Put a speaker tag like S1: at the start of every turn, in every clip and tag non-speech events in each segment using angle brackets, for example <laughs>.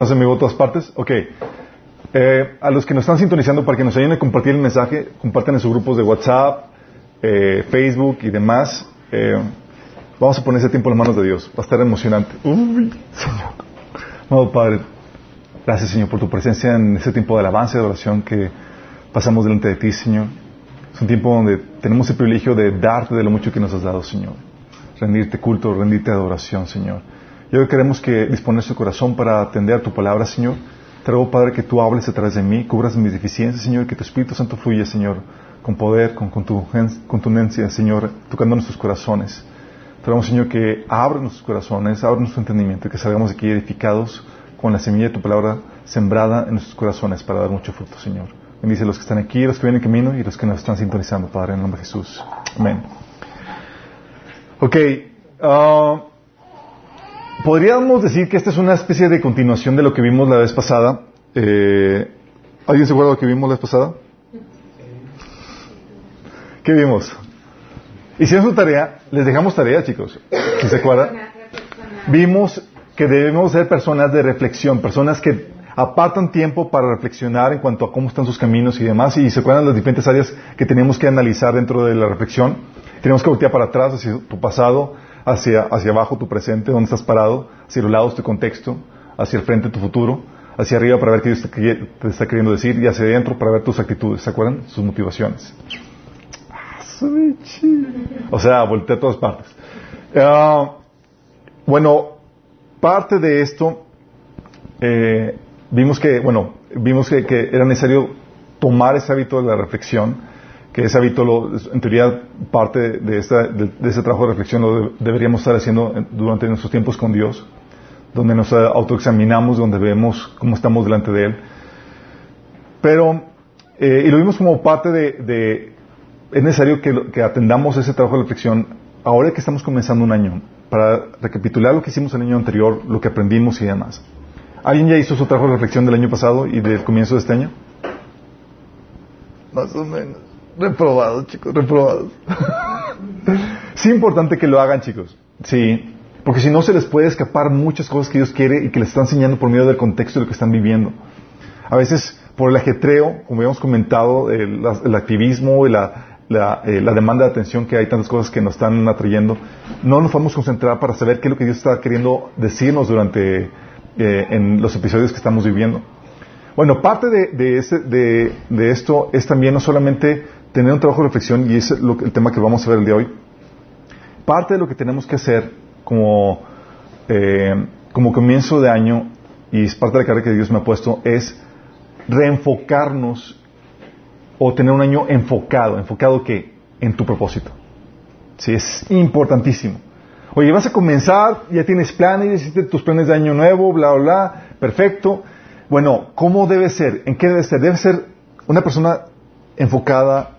S1: ¿Estás en vivo todas partes? Ok. Eh, a los que nos están sintonizando para que nos ayuden a compartir el mensaje, compartan en sus grupos de WhatsApp, eh, Facebook y demás. Eh, vamos a poner ese tiempo en las manos de Dios. Va a estar emocionante. Uy, Señor. No, Padre, gracias, Señor, por tu presencia en ese tiempo de alabanza y de oración que pasamos delante de ti, Señor. Es un tiempo donde tenemos el privilegio de darte de lo mucho que nos has dado, Señor. Rendirte culto, rendirte adoración, Señor. Y hoy queremos que disponer su corazón para atender tu palabra, Señor. Te ruego, Padre, que tú hables a través de mí, cubras mis deficiencias, Señor, que tu Espíritu Santo fluya, Señor, con poder, con contundencia, Señor, tocando nuestros corazones. Te ruego, Señor, que abra nuestros corazones, abra nuestro entendimiento, que salgamos aquí edificados con la semilla de tu palabra sembrada en nuestros corazones para dar mucho fruto, Señor. Bendice a los que están aquí, los que vienen en camino y los que nos están sintonizando, Padre, en el nombre de Jesús. Amén. Ok. Uh, podríamos decir que esta es una especie de continuación de lo que vimos la vez pasada. Eh, ¿Alguien se acuerda de lo que vimos la vez pasada? ¿Qué vimos? Hicieron su tarea, les dejamos tarea, chicos. ¿Sí se acuerdan? Vimos que debemos ser personas de reflexión, personas que apartan tiempo para reflexionar en cuanto a cómo están sus caminos y demás, y se acuerdan las diferentes áreas que tenemos que analizar dentro de la reflexión. Tenemos que voltear para atrás hacia tu pasado, hacia, hacia abajo tu presente, donde estás parado, hacia los lados tu contexto, hacia el frente tu futuro, hacia arriba para ver qué Dios te, está queriendo decir y hacia adentro para ver tus actitudes, ¿se acuerdan? Sus motivaciones. O sea, voltea a todas partes. Uh, bueno, parte de esto, eh, vimos que, bueno, vimos que, que, era necesario tomar ese hábito de la reflexión, que ese hábito, lo, en teoría, parte de, esta, de, ese trabajo de reflexión lo de, deberíamos estar haciendo durante nuestros tiempos con Dios, donde nos autoexaminamos, donde vemos cómo estamos delante de Él. Pero, eh, y lo vimos como parte de, es necesario que atendamos ese trabajo de reflexión ahora que estamos comenzando un año, para recapitular lo que hicimos el año anterior, lo que aprendimos y demás. ¿Alguien ya hizo su trabajo de reflexión del año pasado y del comienzo de este año? Más o menos. Reprobados, chicos, reprobados. sí, es importante que lo hagan, chicos. Sí, porque si no se les puede escapar muchas cosas que Dios quiere y que les está enseñando por medio del contexto de lo que están viviendo. A veces, por el ajetreo, como habíamos comentado, el, el activismo y la, la, eh, la, demanda de atención que hay tantas cosas que nos están atrayendo, no nos podemos concentrar para saber qué es lo que Dios está queriendo decirnos durante eh, en los episodios que estamos viviendo. Bueno, parte de, de, de, de, esto es también no solamente tener un trabajo de reflexión, y es lo, el tema que vamos a ver el día de hoy. Parte de lo que tenemos que hacer como, eh, como comienzo de año, y es parte de la carga que Dios me ha puesto, es reenfocarnos o tener un año enfocado. ¿Enfocado qué? En tu propósito. Sí, es importantísimo. Oye, vas a comenzar, ya tienes planes, hiciste tus planes de año nuevo, bla, bla, bla, perfecto. Bueno, ¿cómo debe ser? ¿En qué debe ser? Debe ser una persona enfocada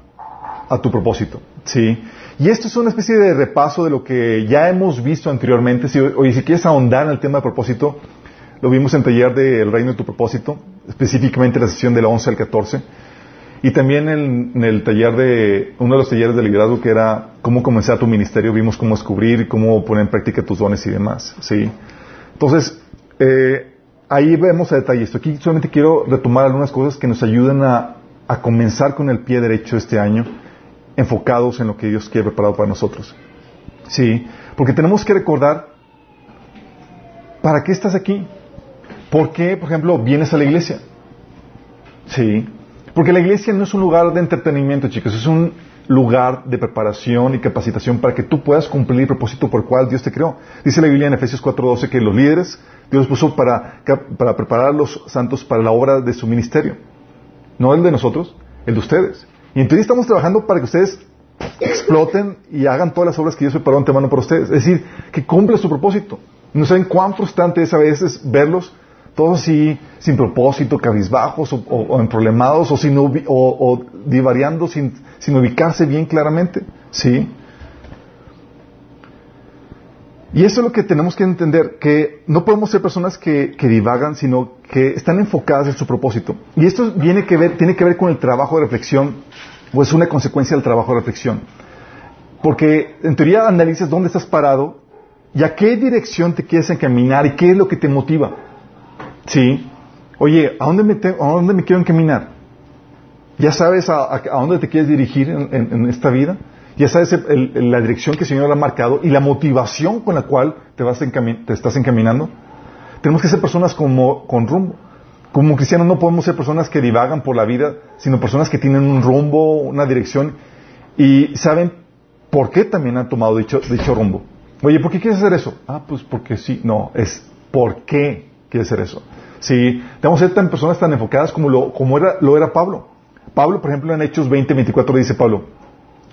S1: a tu propósito. ¿Sí? Y esto es una especie de repaso de lo que ya hemos visto anteriormente. Si, oye, si quieres ahondar en el tema de propósito, lo vimos en el taller del Reino de tu Propósito, específicamente la sesión del 11 al 14. Y también en, en, el taller de, uno de los talleres de liderazgo que era cómo comenzar tu ministerio, vimos cómo descubrir cómo poner en práctica tus dones y demás. ¿sí? Entonces, eh, ahí vemos a detalle esto. Aquí solamente quiero retomar algunas cosas que nos ayuden a, a comenzar con el pie derecho este año, enfocados en lo que Dios quiere preparado para nosotros. Sí, porque tenemos que recordar para qué estás aquí. ¿Por qué, por ejemplo, vienes a la iglesia? Sí, porque la iglesia no es un lugar de entretenimiento, chicos, es un lugar de preparación y capacitación para que tú puedas cumplir el propósito por el cual Dios te creó. Dice la Biblia en Efesios 4:12 que los líderes Dios los puso para, para preparar a los santos para la obra de su ministerio. No el de nosotros, el de ustedes. Y entonces estamos trabajando para que ustedes exploten y hagan todas las obras que Dios preparó antemano para ustedes. Es decir, que cumpla su propósito. No saben cuán frustrante es a veces verlos todos así, sin propósito, cabizbajos o, o, o emproblemados o, sin, o, divariando sin, sin ubicarse bien claramente. ¿Sí? Y eso es lo que tenemos que entender, que no podemos ser personas que, que, divagan, sino que están enfocadas en su propósito. Y esto viene que ver, tiene que ver con el trabajo de reflexión, o es una consecuencia del trabajo de reflexión. Porque en teoría analices dónde estás parado y a qué dirección te quieres encaminar y qué es lo que te motiva. Sí. Oye, ¿a dónde me, te- a quiero encaminar? ¿Ya sabes a, dónde te quieres dirigir en, esta vida? ¿Ya sabes la dirección que el Señor ha marcado y la motivación con la cual te, vas te estás encaminando? Tenemos que ser personas con rumbo. Como cristianos no podemos ser personas que divagan por la vida, sino personas que tienen un rumbo, una dirección y saben por qué también han tomado dicho, dicho rumbo. Oye, ¿por qué quieres hacer eso? Ah, pues porque sí. No, es por qué quieres hacer eso. Sí, debemos ser tan personas tan enfocadas como lo, como era, lo era Pablo. Pablo, por ejemplo, en Hechos 20, 24 dice Pablo,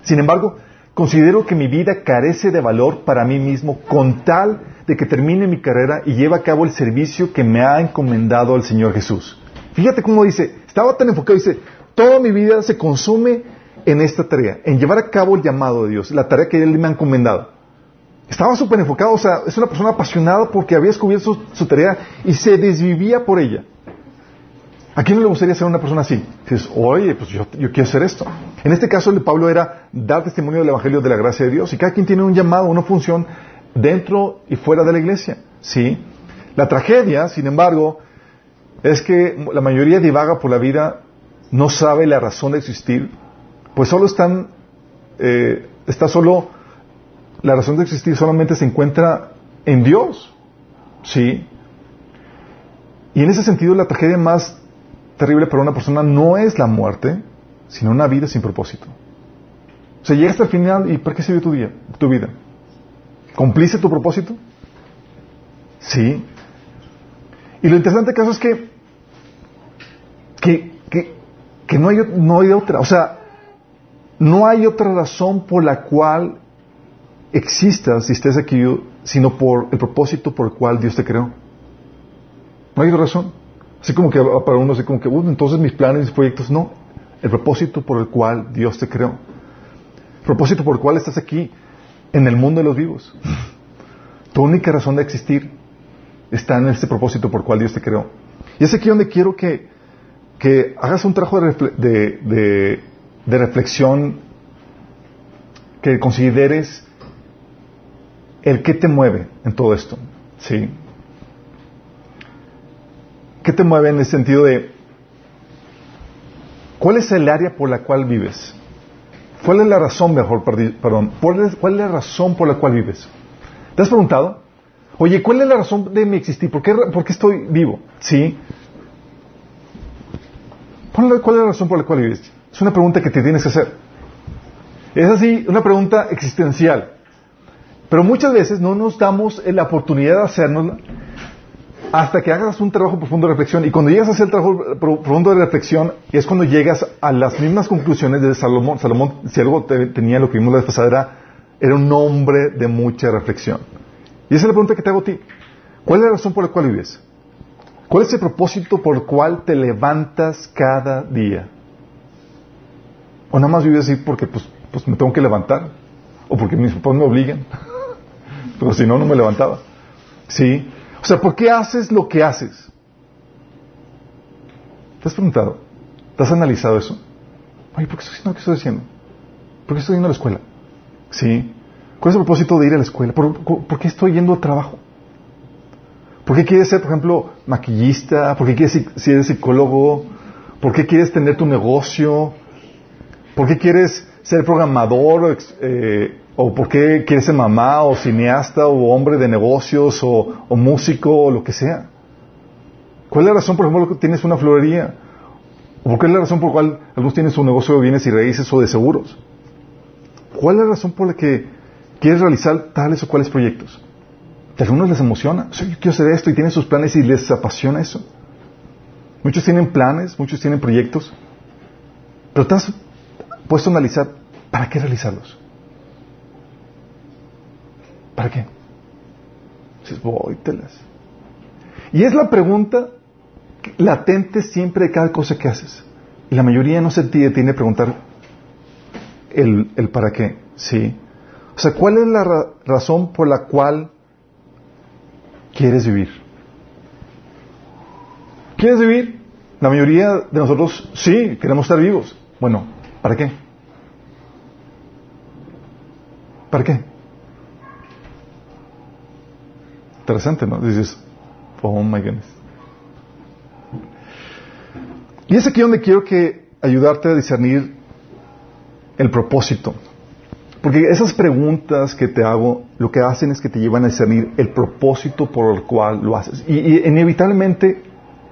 S1: sin embargo, considero que mi vida carece de valor para mí mismo con tal de que termine mi carrera y lleve a cabo el servicio que me ha encomendado el Señor Jesús. Fíjate cómo dice, estaba tan enfocado, dice, toda mi vida se consume en esta tarea, en llevar a cabo el llamado de Dios, la tarea que Él me ha encomendado. Estaba súper enfocado, o sea, es una persona apasionada porque había descubierto su, su tarea y se desvivía por ella. ¿A quién no le gustaría ser una persona así? Dices, oye, pues yo, yo quiero hacer esto. En este caso, el de Pablo era dar testimonio del Evangelio de la gracia de Dios. Y cada quien tiene un llamado, una función dentro y fuera de la iglesia. ¿Sí? La tragedia, sin embargo, es que la mayoría divaga por la vida, no sabe la razón de existir, pues solo están, eh, está solo, la razón de existir solamente se encuentra en Dios. ¿Sí? Y en ese sentido, la tragedia más terrible para una persona no es la muerte, sino una vida sin propósito. O sea, llegas al final y ¿para qué sirve tu, día, tu vida? ¿Cumpliste tu propósito? Sí. Y lo interesante es que, que, que, no, hay, no hay otra. O sea, no hay otra razón por la cual existas y estés aquí, sino por el propósito por el cual Dios te creó. No hay otra razón. Así como que para uno, así como que, uh, entonces mis planes, mis proyectos, no. El propósito por el cual Dios te creó. El propósito por el cual estás aquí en el mundo de los vivos. Tu única razón de existir está en este propósito por cual Dios te creó. Y es aquí donde quiero que, que hagas un trabajo de, de, de reflexión, que consideres el qué te mueve en todo esto. ¿Sí? ¿Qué te mueve en el sentido de cuál es el área por la cual vives? ¿Cuál es la razón, mejor, perdón, cuál es, la razón por la cual vives? ¿Te has preguntado? Oye, ¿cuál es la razón de mi existir? ¿Por qué, por estoy vivo? ¿Sí? ¿Cuál es la razón por la cual vives? Es una pregunta que te tienes que hacer. Es así, una pregunta existencial. Pero muchas veces no nos damos la oportunidad de hacernosla hasta que hagas un trabajo profundo de reflexión. Y cuando llegas a hacer el trabajo pro- profundo de reflexión, es cuando llegas a las mismas conclusiones de Salomón. Salomón, si algo te- tenía lo que vimos la vez pasada, era, era un hombre de mucha reflexión. Y esa es la pregunta que te hago a ti. ¿Cuál es la razón por la cual vives? ¿Cuál es el propósito por el cual te levantas cada día? ¿O nada más vives así porque pues, pues me tengo que levantar? ¿O porque mis papás me obligan? <laughs> Pero si no, no me levantaba. ¿Sí? O sea, ¿por qué haces lo que haces? ¿Te has preguntado? ¿Te has analizado eso? Oye, ¿por qué estoy haciendo lo que estoy haciendo? ¿Por qué estoy yendo a la escuela? ¿Sí? ¿Cuál es el propósito de ir a la escuela? ¿Por, por qué estoy yendo al trabajo? ¿Por qué quieres ser, por ejemplo, maquillista? ¿Por qué quieres ser psicólogo? ¿Por qué quieres tener tu negocio? ¿Por qué quieres ser programador? eh, ¿O por qué quieres ser mamá o cineasta o hombre de negocios o, músico o lo que sea? ¿Cuál es la razón por la cual tienes una florería? ¿O por qué es la razón por la cual algunos tienen su negocio de bienes y raíces o de seguros? ¿Cuál es la razón por la que quieres realizar tales o cuales proyectos? A algunos les emociona. Sea, yo quiero hacer esto y tienen sus planes y les apasiona eso. Muchos tienen planes, muchos tienen proyectos. Pero te has puesto a analizar, ¿para qué realizarlos? ¿Para qué? Dices. Y es la pregunta latente siempre de cada cosa que haces. Y la mayoría no se detiene a preguntar el, el para qué. Sí. O sea, ¿cuál es la ra- razón por la cual quieres vivir? ¿Quieres vivir? La mayoría de nosotros sí, queremos estar vivos. Bueno, ¿para qué? ¿Para qué? Interesante, ¿no? Dices, oh my goodness. Y es aquí donde quiero que ayudarte a discernir el propósito. Porque esas preguntas que te hago, lo que hacen es que te llevan a discernir el propósito por el cual lo haces. Y, y inevitablemente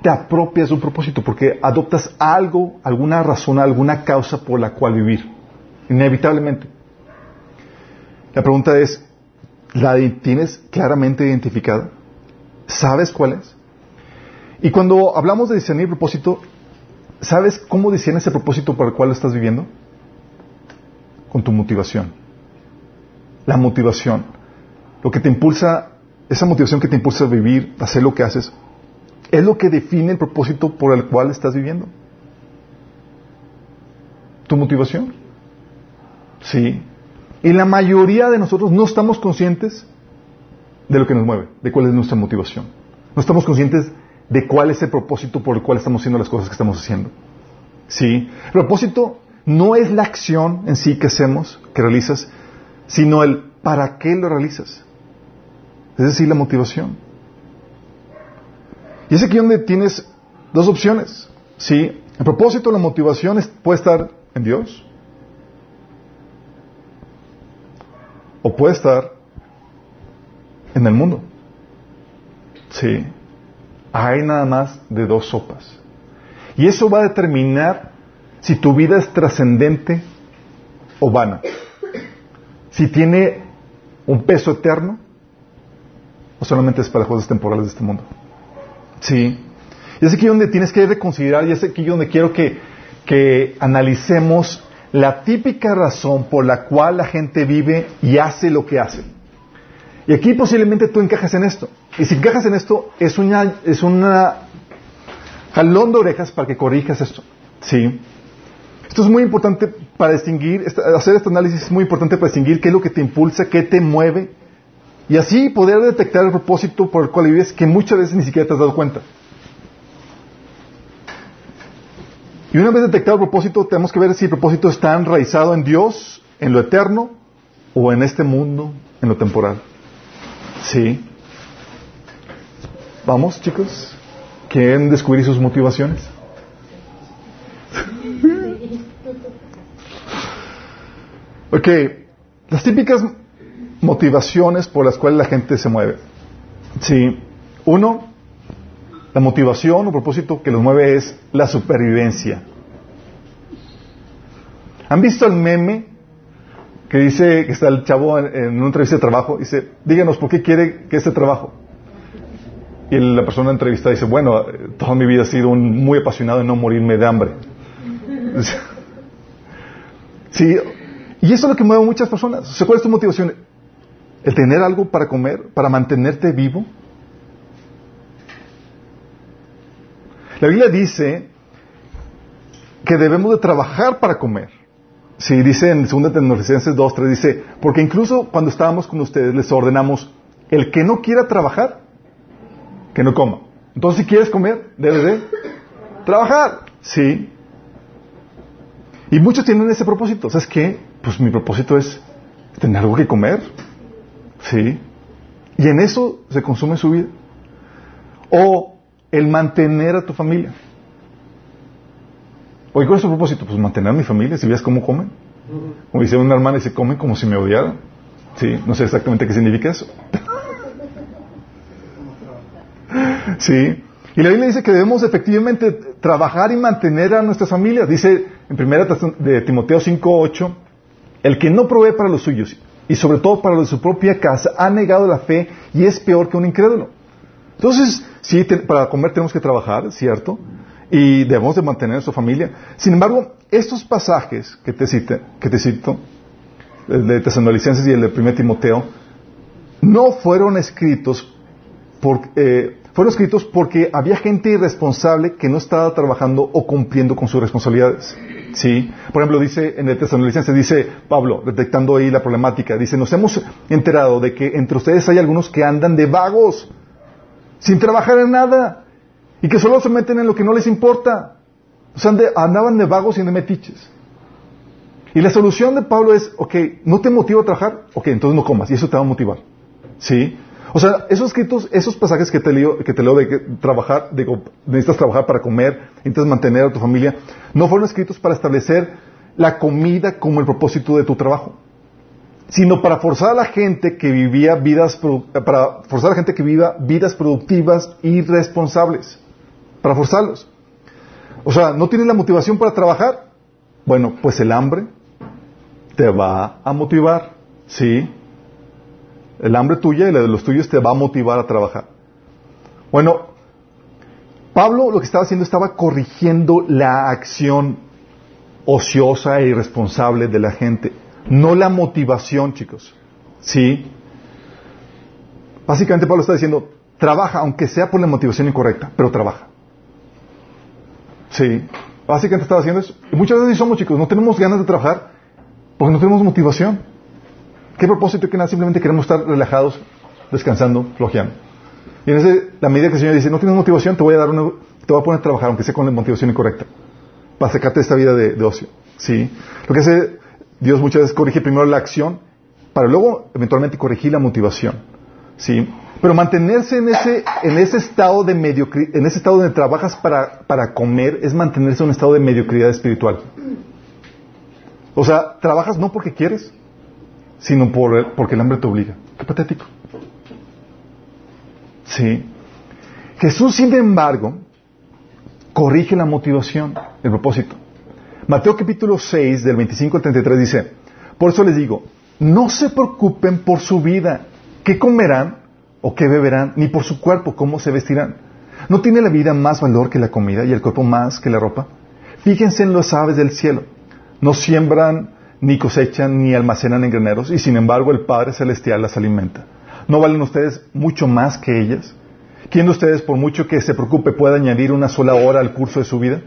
S1: te apropias de un propósito porque adoptas algo, alguna razón, alguna causa por la cual vivir. Inevitablemente. La pregunta es, ¿la tienes claramente identificada? ¿Sabes cuál es? Y cuando hablamos de discernir propósito, ¿sabes cómo discernes ese propósito por el cual estás viviendo? Con tu motivación. La motivación. Lo que te impulsa, esa motivación que te impulsa a vivir, a hacer lo que haces, es lo que define el propósito por el cual estás viviendo. Tu motivación. Sí. Y la mayoría de nosotros no estamos conscientes de lo que nos mueve, de cuál es nuestra motivación. No estamos conscientes de cuál es el propósito por el cual estamos haciendo las cosas que estamos haciendo. Sí. El propósito no es la acción en sí que hacemos, que realizas, sino el para qué lo realizas. Es decir, la motivación. Y es aquí donde tienes dos opciones. ¿sí? El propósito, la motivación puede estar en Dios o puede estar en el mundo. Sí. Hay nada más de dos sopas. Y eso va a determinar si tu vida es trascendente o vana. Si tiene un peso eterno o solamente es para cosas temporales de este mundo. Sí. Y es aquí donde tienes que reconsiderar y es aquí donde quiero que, que analicemos la típica razón por la cual la gente vive y hace lo que hace. Y aquí posiblemente tú encajas en esto. Y si encajas en esto, es una, es una jalón de orejas para que corrijas esto. ¿Sí? Esto es muy importante para distinguir, hacer este análisis es muy importante para distinguir qué es lo que te impulsa, qué te mueve, y así poder detectar el propósito por el cual vives que muchas veces ni siquiera te has dado cuenta. Y una vez detectado el propósito, tenemos que ver si el propósito está enraizado en Dios, en lo eterno, o en este mundo, en lo temporal. Sí. Vamos, chicos. ¿Quieren descubrir sus motivaciones? <laughs> ok. Las típicas motivaciones por las cuales la gente se mueve. Sí. Uno, la motivación o propósito que los mueve es la supervivencia. ¿Han visto el meme que dice que está el chavo en, una entrevista de trabajo? Dice, díganos por qué quiere que este trabajo. Y la persona entrevistada dice, bueno, toda mi vida he sido un, muy apasionado en no morirme de hambre. <laughs> Sí, y eso es lo que mueve a muchas personas. ¿Cuál es tu motivación? el tener algo para comer, para mantenerte vivo. La Biblia dice que debemos de trabajar para comer. Sí, dice en 2 Tesalonicenses 2, 3, dice, porque incluso cuando estábamos con ustedes les ordenamos, el que no quiera trabajar, que no coma. Entonces, si quieres comer, debes de trabajar. Sí. Y muchos tienen ese propósito. ¿Sabes qué? Pues mi propósito es tener algo que comer. ¿Sí? Y en eso se consume su vida. O el mantener a tu familia. Oye, ¿cuál es tu propósito? Pues mantener a mi familia, si ves cómo comen. Como dice una hermana, y se comen como si me odiaran. Sí, no sé exactamente qué significa eso. <laughs> sí. Y la Biblia dice que debemos efectivamente trabajar y mantener a nuestras familias. Dice en primera de Timoteo 5.8, el que no provee para los suyos y sobre todo para los de su propia casa, ha negado la fe y es peor que un incrédulo. Entonces, sí, para comer tenemos que trabajar, ¿cierto? Y debemos de mantener a su familia. Sin embargo, estos pasajes que te, cite, que te cito, el de Tesanolicenses y el de 1 Timoteo, no fueron escritos por, eh, fueron escritos porque había gente irresponsable que no estaba trabajando o cumpliendo con sus responsabilidades. ¿Sí? Por ejemplo, dice en el Tesalonicense, dice Pablo, detectando ahí la problemática, dice, nos hemos enterado de que entre ustedes hay algunos que andan de vagos, sin trabajar en nada, y que solo se meten en lo que no les importa. O sea, andaban de vagos y de metiches. Y la solución de Pablo es, ok, ¿no te motiva a trabajar? Ok, entonces no comas, y eso te va a motivar. ¿Sí? O sea, esos escritos, esos pasajes que te leo, que te leo de que trabajar, de, necesitas trabajar para comer, necesitas mantener a tu familia, no fueron escritos para establecer la comida como el propósito de tu trabajo, sino para forzar a la gente que vivía vidas, para forzar a la gente que viva vidas productivas y responsables, para forzarlos. O sea, ¿no tienes la motivación para trabajar? Bueno, pues el hambre te va a motivar, ¿sí? El hambre tuya y la de los tuyos te va a motivar a trabajar. Bueno, Pablo lo que estaba haciendo estaba corrigiendo la acción ociosa e irresponsable de la gente, no la motivación, chicos. ¿Sí? Básicamente Pablo está diciendo, trabaja, aunque sea por la motivación incorrecta, pero trabaja. Sí. Básicamente estaba haciendo eso. Y muchas veces somos, chicos, no tenemos ganas de trabajar porque no tenemos motivación. ¿Qué propósito que nada? Simplemente queremos estar relajados, descansando, flojeando. Y en ese, la medida que el Señor dice, no tienes motivación, te voy a dar una, te voy a poner a trabajar, aunque sea con la motivación incorrecta, para sacarte de esta vida de, ocio. ¿Sí? Lo que hace Dios muchas veces corrige primero la acción, para luego eventualmente corregir la motivación. ¿Sí? Pero mantenerse en ese, en ese estado de mediocridad, en ese estado donde trabajas para, para comer, es mantenerse en un estado de mediocridad espiritual. O sea, trabajas no porque quieres, sino por, porque el hambre te obliga. Qué patético. Sí. Jesús, sin embargo, corrige la motivación, el propósito. Mateo capítulo 6, del 25 al 33 dice, por eso les digo, no se preocupen por su vida, qué comerán o qué beberán, ni por su cuerpo, cómo se vestirán. ¿No tiene la vida más valor que la comida y el cuerpo más que la ropa? Fíjense en las aves del cielo. No siembran ni cosechan ni almacenan en graneros, y sin embargo el Padre Celestial las alimenta. ¿No valen ustedes mucho más que ellas? ¿Quién de ustedes, por mucho que se preocupe, puede añadir una sola hora al curso de su vida?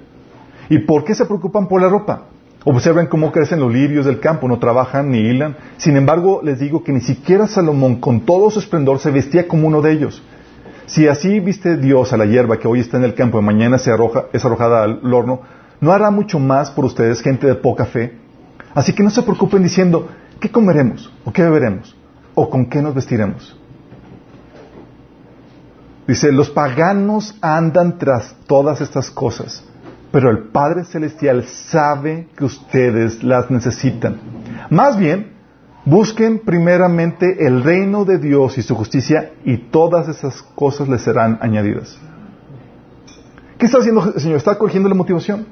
S1: ¿Y por qué se preocupan por la ropa? Observen cómo crecen los lirios del campo, no trabajan ni hilan. Sin embargo, les digo que ni siquiera Salomón, con todo su esplendor, se vestía como uno de ellos. Si así viste Dios a la hierba que hoy está en el campo y mañana se arroja, es arrojada al horno, ¿no hará mucho más por ustedes, gente de poca fe? Así que no se preocupen diciendo, ¿qué comeremos? ¿O qué beberemos? ¿O con qué nos vestiremos? Dice, los paganos andan tras todas estas cosas, pero el Padre Celestial sabe que ustedes las necesitan. Más bien, busquen primeramente el reino de Dios y su justicia y todas esas cosas les serán añadidas. ¿Qué está haciendo el Señor? ¿Está corrigiendo la motivación?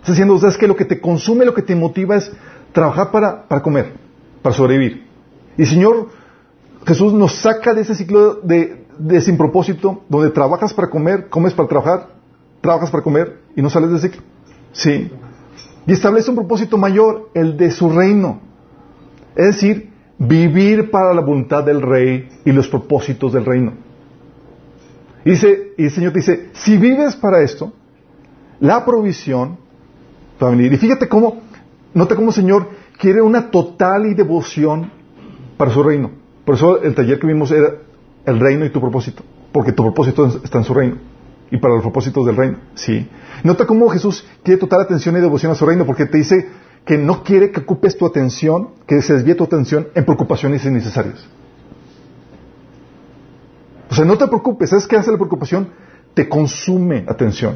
S1: Está diciendo, ¿sabes que Lo que te consume, lo que te motiva es trabajar para, para comer, para sobrevivir. Y Señor Jesús nos saca de ese ciclo de, de sin propósito, donde trabajas para comer, comes para trabajar, trabajas para comer y no sales del ciclo. Sí. Y establece un propósito mayor, el de su reino. Es decir, vivir para la voluntad del rey y los propósitos del reino. Y, dice, y el Señor te dice, si vives para esto, la provisión y fíjate cómo, nota cómo el Señor quiere una total y devoción para su reino. Por eso el taller que vimos era el reino y tu propósito, porque tu propósito está en su reino y para los propósitos del reino. Sí. Nota cómo Jesús quiere total atención y devoción a su reino, porque te dice que no quiere que ocupes tu atención, que se desvíe tu atención en preocupaciones innecesarias. O sea, no te preocupes, ¿sabes qué hace la preocupación? Te consume atención.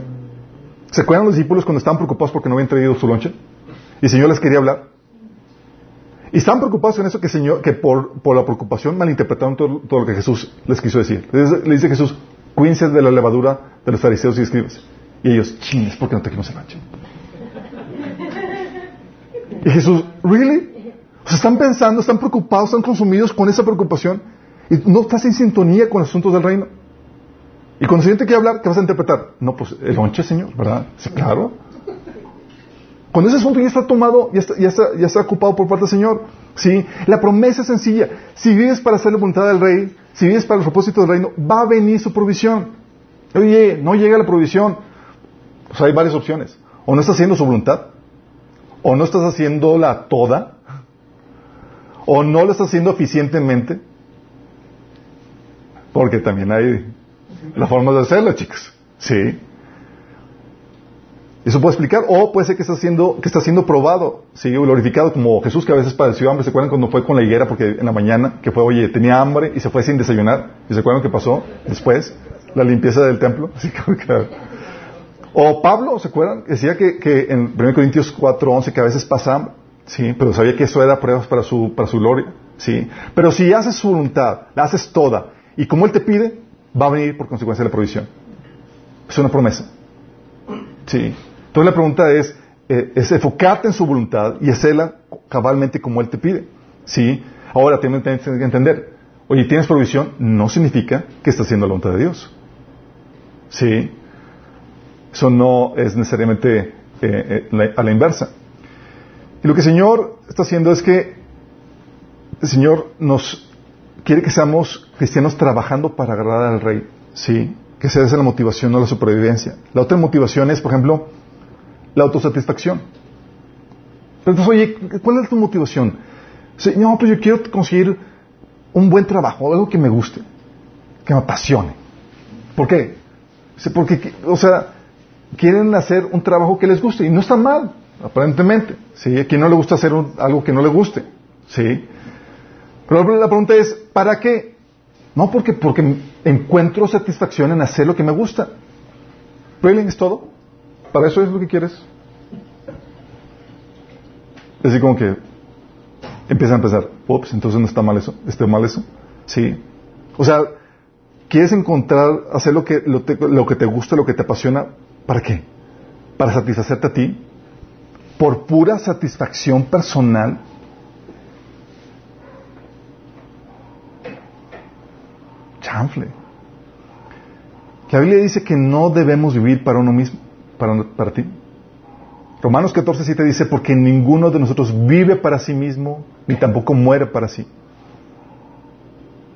S1: ¿Se acuerdan los discípulos cuando estaban preocupados porque no habían traído su lonche? Y el Señor les quería hablar. Y estaban preocupados en eso que, señor, que por, la preocupación malinterpretaron todo, todo, lo que Jesús les quiso decir. Le dice Jesús, cuídense de la levadura de los fariseos y escribas. Y ellos, chines, ¿por qué no trajimos el lonche? Y Jesús, ¿really? O sea, están pensando, están preocupados, están consumidos con esa preocupación y no estás en sintonía con los asuntos del reino. Y cuando el Señor te quiere hablar, ¿qué vas a interpretar? No, pues el lonche, Señor, ¿verdad? Sí, claro. Cuando ese asunto ya está tomado, ya está, ya está, ya está ocupado por parte del Señor. ¿sí? La promesa es sencilla. Si vives para hacer la voluntad del Rey, si vives para el propósito del reino, va a venir su provisión. Oye, no llega la provisión. Pues hay varias opciones. O no estás haciendo su voluntad, o no estás haciendo la toda, o no lo estás haciendo eficientemente, porque también hay la forma de hacerlo, chicos. Sí. Eso puede explicar, o puede ser que está siendo, que está siendo probado, ¿sí? glorificado, como Jesús que a veces padeció hambre. ¿Se acuerdan cuando fue con la higuera? Porque en la mañana, que fue, oye, tenía hambre y se fue sin desayunar. ¿Y se acuerdan qué pasó después? La limpieza del templo. <laughs> Que, o Pablo, ¿se acuerdan? Decía que, en 1 Corintios 4.11 que a veces pasa hambre, ¿sí? Pero sabía que eso era pruebas para su, para su gloria, ¿sí? Pero si haces su voluntad, la haces toda, y como Él te pide, va a venir por consecuencia la provisión. Es una promesa. Sí. Entonces la pregunta es, eh, es enfocarte en su voluntad y hacerla cabalmente como Él te pide. ¿Sí? Ahora tienes que entender, oye, tienes provisión, no significa que estás haciendo la voluntad de Dios. ¿Sí? Eso no es necesariamente eh, eh, a la inversa. Y lo que el Señor está haciendo es que el Señor nos quiere que seamos cristianos trabajando para agradar al Rey. ¿Sí? Que sea esa la motivación, no la supervivencia. La otra motivación es, por ejemplo, la autosatisfacción. Entonces, oye, ¿cuál es tu motivación? no, pues yo quiero conseguir un buen trabajo, algo que me guste, que me apasione. ¿Por qué? Porque, o sea, quieren hacer un trabajo que les guste y no está mal, aparentemente. ¿sí? A quien no le gusta hacer algo que no le guste. ¿sí? Pero la pregunta es, ¿para qué? No porque, porque encuentro satisfacción en hacer lo que me gusta. ¿Really es todo? ¿Para eso es lo que quieres? Es así como que empiezan a pensar, ups, entonces no está mal eso, está mal eso. Sí. O sea, quieres encontrar, hacer lo que, lo, lo que te gusta, lo que te apasiona, ¿para qué? ¿Para satisfacerte a ti? ¿Por pura satisfacción personal? Chanfle. La Biblia dice que no debemos vivir para uno mismo para, para ti. Romanos 14, 7 dice, porque ninguno de nosotros vive para sí mismo, ni tampoco muere para sí.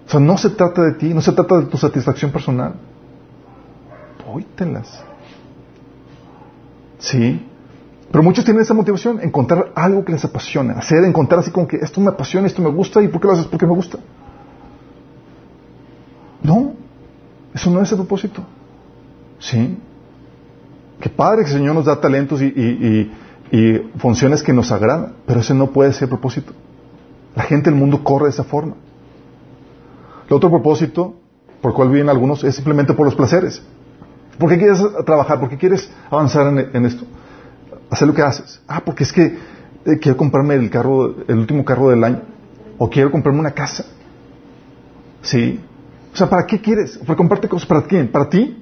S1: O sea, no se trata de ti, no se trata de tu satisfacción personal. Póytelas. Sí. Pero muchos tienen esa motivación, encontrar algo que les apasiona, hacer, encontrar así como que esto me apasiona, esto me gusta, ¿y por qué lo haces? Porque me gusta. No, eso no es el propósito. Sí. Qué padre que el Señor nos da talentos y, funciones que nos agradan, pero ese no puede ser el propósito. La gente del mundo corre de esa forma. El otro propósito, por el cual viven algunos, es simplemente por los placeres. ¿Por qué quieres trabajar? ¿Por qué quieres avanzar en, esto? Hacer lo que haces. Ah, porque es que eh, quiero comprarme el carro, el último carro del año. O quiero comprarme una casa. ¿Sí? O sea, ¿para qué quieres? ¿Para comprarte cosas? ¿Para quién? ¿Para ti?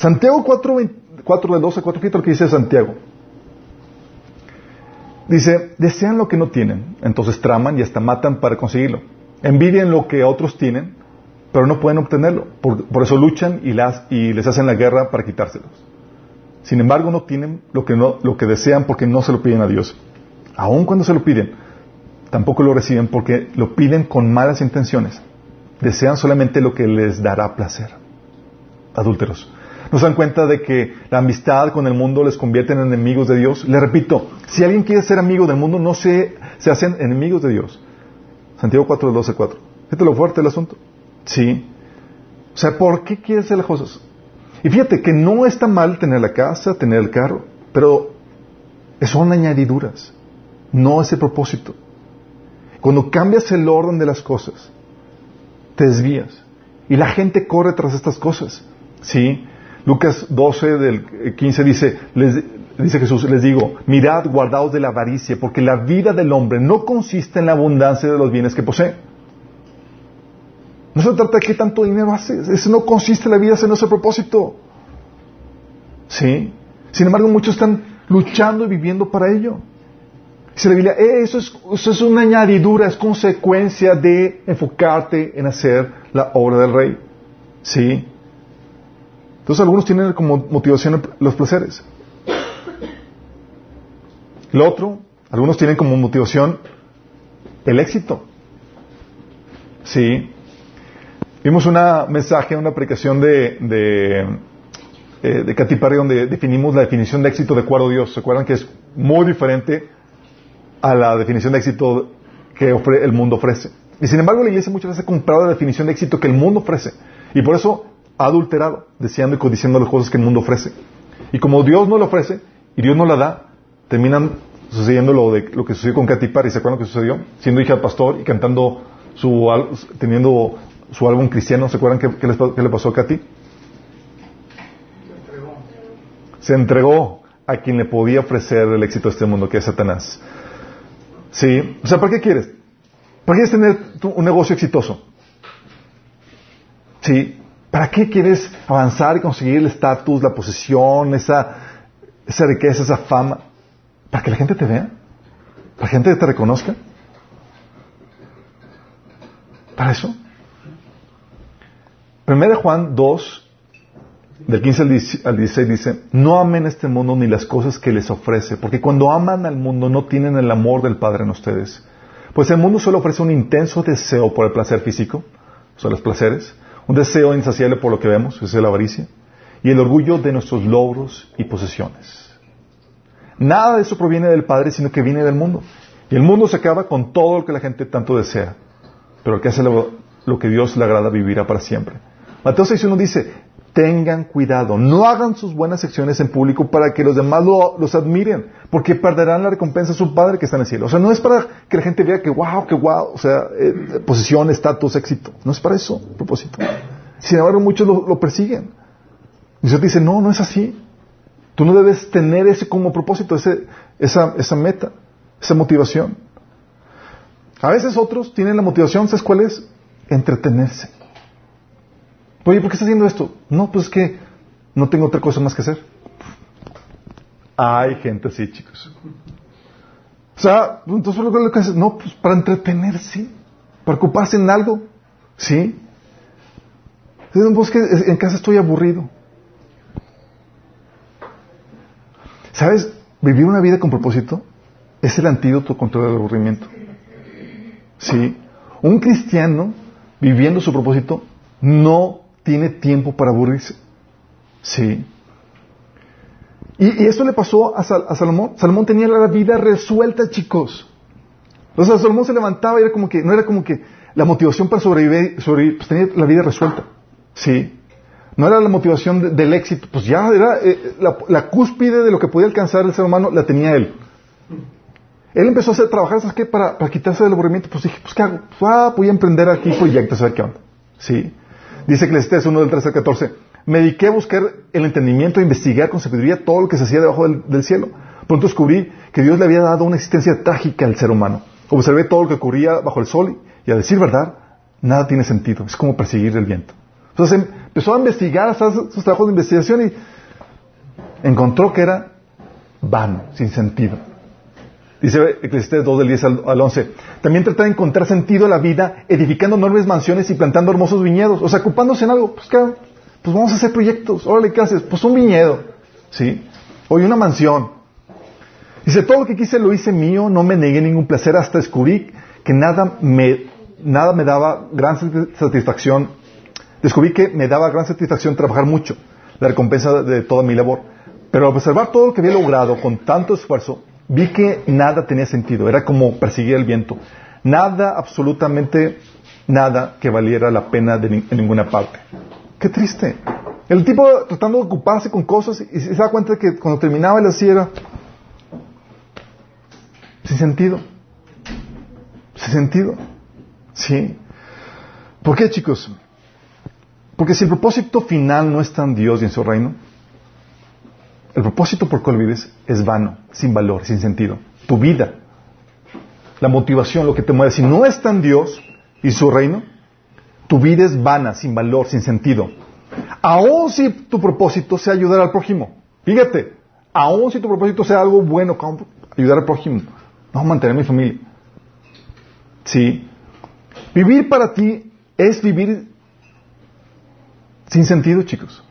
S1: Santiago 4, 4 de 12, 4, fíjate lo que dice Santiago. Dice, desean lo que no tienen, entonces traman y hasta matan para conseguirlo. Envidian lo que otros tienen, pero no pueden obtenerlo. Por, eso luchan y, les hacen la guerra para quitárselos. Sin embargo, no tienen lo que, lo que desean porque no se lo piden a Dios. Aun cuando se lo piden, tampoco lo reciben porque lo piden con malas intenciones. Desean solamente lo que les dará placer. Adúlteros no se dan cuenta de que la amistad con el mundo les convierte en enemigos de Dios. Le repito, si alguien quiere ser amigo del mundo, no se, se hacen enemigos de Dios. Santiago 4, 12, 4. Fíjate lo fuerte el asunto. Sí. O sea, ¿por qué quieres hacer las cosas? Y fíjate que no está mal tener la casa, tener el carro, pero son añadiduras. No es el propósito. Cuando cambias el orden de las cosas, te desvías. Y la gente corre tras estas cosas. ¿Sí? Lucas 12 del 15 dice, dice Jesús, les digo, mirad, guardaos de la avaricia, porque la vida del hombre no consiste en la abundancia de los bienes que posee. No se trata de qué tanto dinero haces, eso no consiste en la vida, ese no es el propósito. ¿Sí? Sin embargo, muchos están luchando y viviendo para ello. Dice la Biblia, eh, eso, es, eso es una añadidura, es consecuencia de enfocarte en hacer la obra del rey. ¿Sí? Entonces algunos tienen como motivación los placeres. Lo otro, algunos tienen como motivación el éxito. Sí. Vimos un mensaje, una aplicación de, de, eh, de Katy Perry donde definimos la definición de éxito de acuerdo a Dios. ¿Se acuerdan que es muy diferente a la definición de éxito que el mundo ofrece? Y sin embargo la iglesia muchas veces ha comprado la definición de éxito que el mundo ofrece. Y por eso adulterado, deseando y codiciando las cosas que el mundo ofrece. Y como Dios no lo ofrece y Dios no la da, terminan sucediendo lo, de, lo que sucedió con Katy Perry. ¿Se acuerdan lo que sucedió? Siendo hija del pastor y cantando su, teniendo su álbum cristiano. ¿Se acuerdan qué, qué le pasó a Katy? Se entregó a quien le podía ofrecer el éxito de este mundo, que es Satanás. ¿Sí? O sea, ¿para qué quieres? ¿Para qué quieres tener un negocio exitoso? ¿Sí? ¿Para qué quieres avanzar y conseguir el estatus, la posición, esa, esa riqueza, esa fama? ¿Para que la gente te vea? ¿Para que la gente te reconozca? ¿Para eso? Primera Juan 2, del 15 al 16 dice, no amen este mundo ni las cosas que les ofrece, porque cuando aman al mundo no tienen el amor del Padre en ustedes. Pues el mundo solo ofrece un intenso deseo por el placer físico, o sea, los placeres, un deseo insaciable por lo que vemos, es la avaricia, y el orgullo de nuestros logros y posesiones. Nada de eso proviene del Padre, sino que viene del mundo. Y el mundo se acaba con todo lo que la gente tanto desea. Pero el que hace lo, que Dios le agrada vivirá para siempre. Mateo 6.1 dice, tengan cuidado, no hagan sus buenas acciones en público para que los demás los admiren, porque perderán la recompensa de su Padre que está en el cielo. O sea, no es para que la gente vea que wow, que wow, o sea, eh, posición, estatus, éxito. No es para eso, propósito. Sin embargo, muchos lo, persiguen. Y Dios dice, no, no es así. Tú no debes tener ese como propósito, ese, esa, esa meta, esa motivación. A veces otros tienen la motivación, ¿sabes cuál es? Entretenerse. Oye, ¿por qué estás haciendo esto? No, pues es que no tengo otra cosa más que hacer. Hay gente así, chicos. O sea, entonces lo que haces, no, pues para entretenerse, para ocuparse en algo, ¿sí? Pues que en casa estoy aburrido. ¿Sabes? Vivir una vida con propósito es el antídoto contra el aburrimiento. ¿Sí? Un cristiano viviendo su propósito no tiene tiempo para aburrirse. Sí. Y, eso le pasó a, Salomón. Salomón tenía la vida resuelta, chicos. O sea, Salomón se levantaba y era como que, no era como que la motivación para sobrevivir, pues tenía la vida resuelta. Sí. No era la motivación del éxito, pues ya era eh, la, cúspide de lo que podía alcanzar el ser humano, la tenía él. Él empezó a hacer trabajar, ¿sabes qué? Para, para quitarse del aburrimiento, pues dije, pues ¿qué hago? Pues, ah, voy a emprender aquí proyectos, a ver qué onda. Sí. Dice que es uno del 13 al 14. Me dediqué a buscar el entendimiento, a investigar con sabiduría todo lo que se hacía debajo del, cielo. Pronto descubrí que Dios le había dado una existencia trágica al ser humano. Observé todo lo que ocurría bajo el sol y a decir verdad, nada tiene sentido. Es como perseguir el viento. Entonces empezó a investigar, a hacer sus trabajos de investigación y encontró que era vano, sin sentido. Dice Eclesiastes 2 del 10 al 11. También trata de encontrar sentido a la vida edificando enormes mansiones y plantando hermosos viñedos. O sea, ocupándose en algo. Pues, ¿qué? pues vamos a hacer proyectos. Órale, ¿qué haces? Pues un viñedo. ¿Sí? O una mansión. Dice, todo lo que quise lo hice mío, no me negué ningún placer hasta descubrí que nada me, nada me daba gran satisfacción. Descubrí que me daba gran satisfacción trabajar mucho, la recompensa de toda mi labor. Pero al observar todo lo que había logrado con tanto esfuerzo, vi que nada tenía sentido, era como perseguir el viento. Nada, absolutamente nada que valiera la pena en ninguna parte. Qué triste. El tipo tratando de ocuparse con cosas y se da cuenta de que cuando terminaba el así era sin sentido. Sin sentido. Sí. ¿Por qué, chicos? Porque si el propósito final no está en Dios y en su reino, el propósito por cual vives es vano, sin valor, sin sentido. Tu vida, la motivación, lo que te mueve, si no está en Dios y su reino, tu vida es vana, sin valor, sin sentido. Aún si tu propósito sea ayudar al prójimo. Fíjate, aún si tu propósito sea algo bueno, ayudar al prójimo, no mantener mi familia. Sí. Vivir para ti es vivir sin sentido, chicos.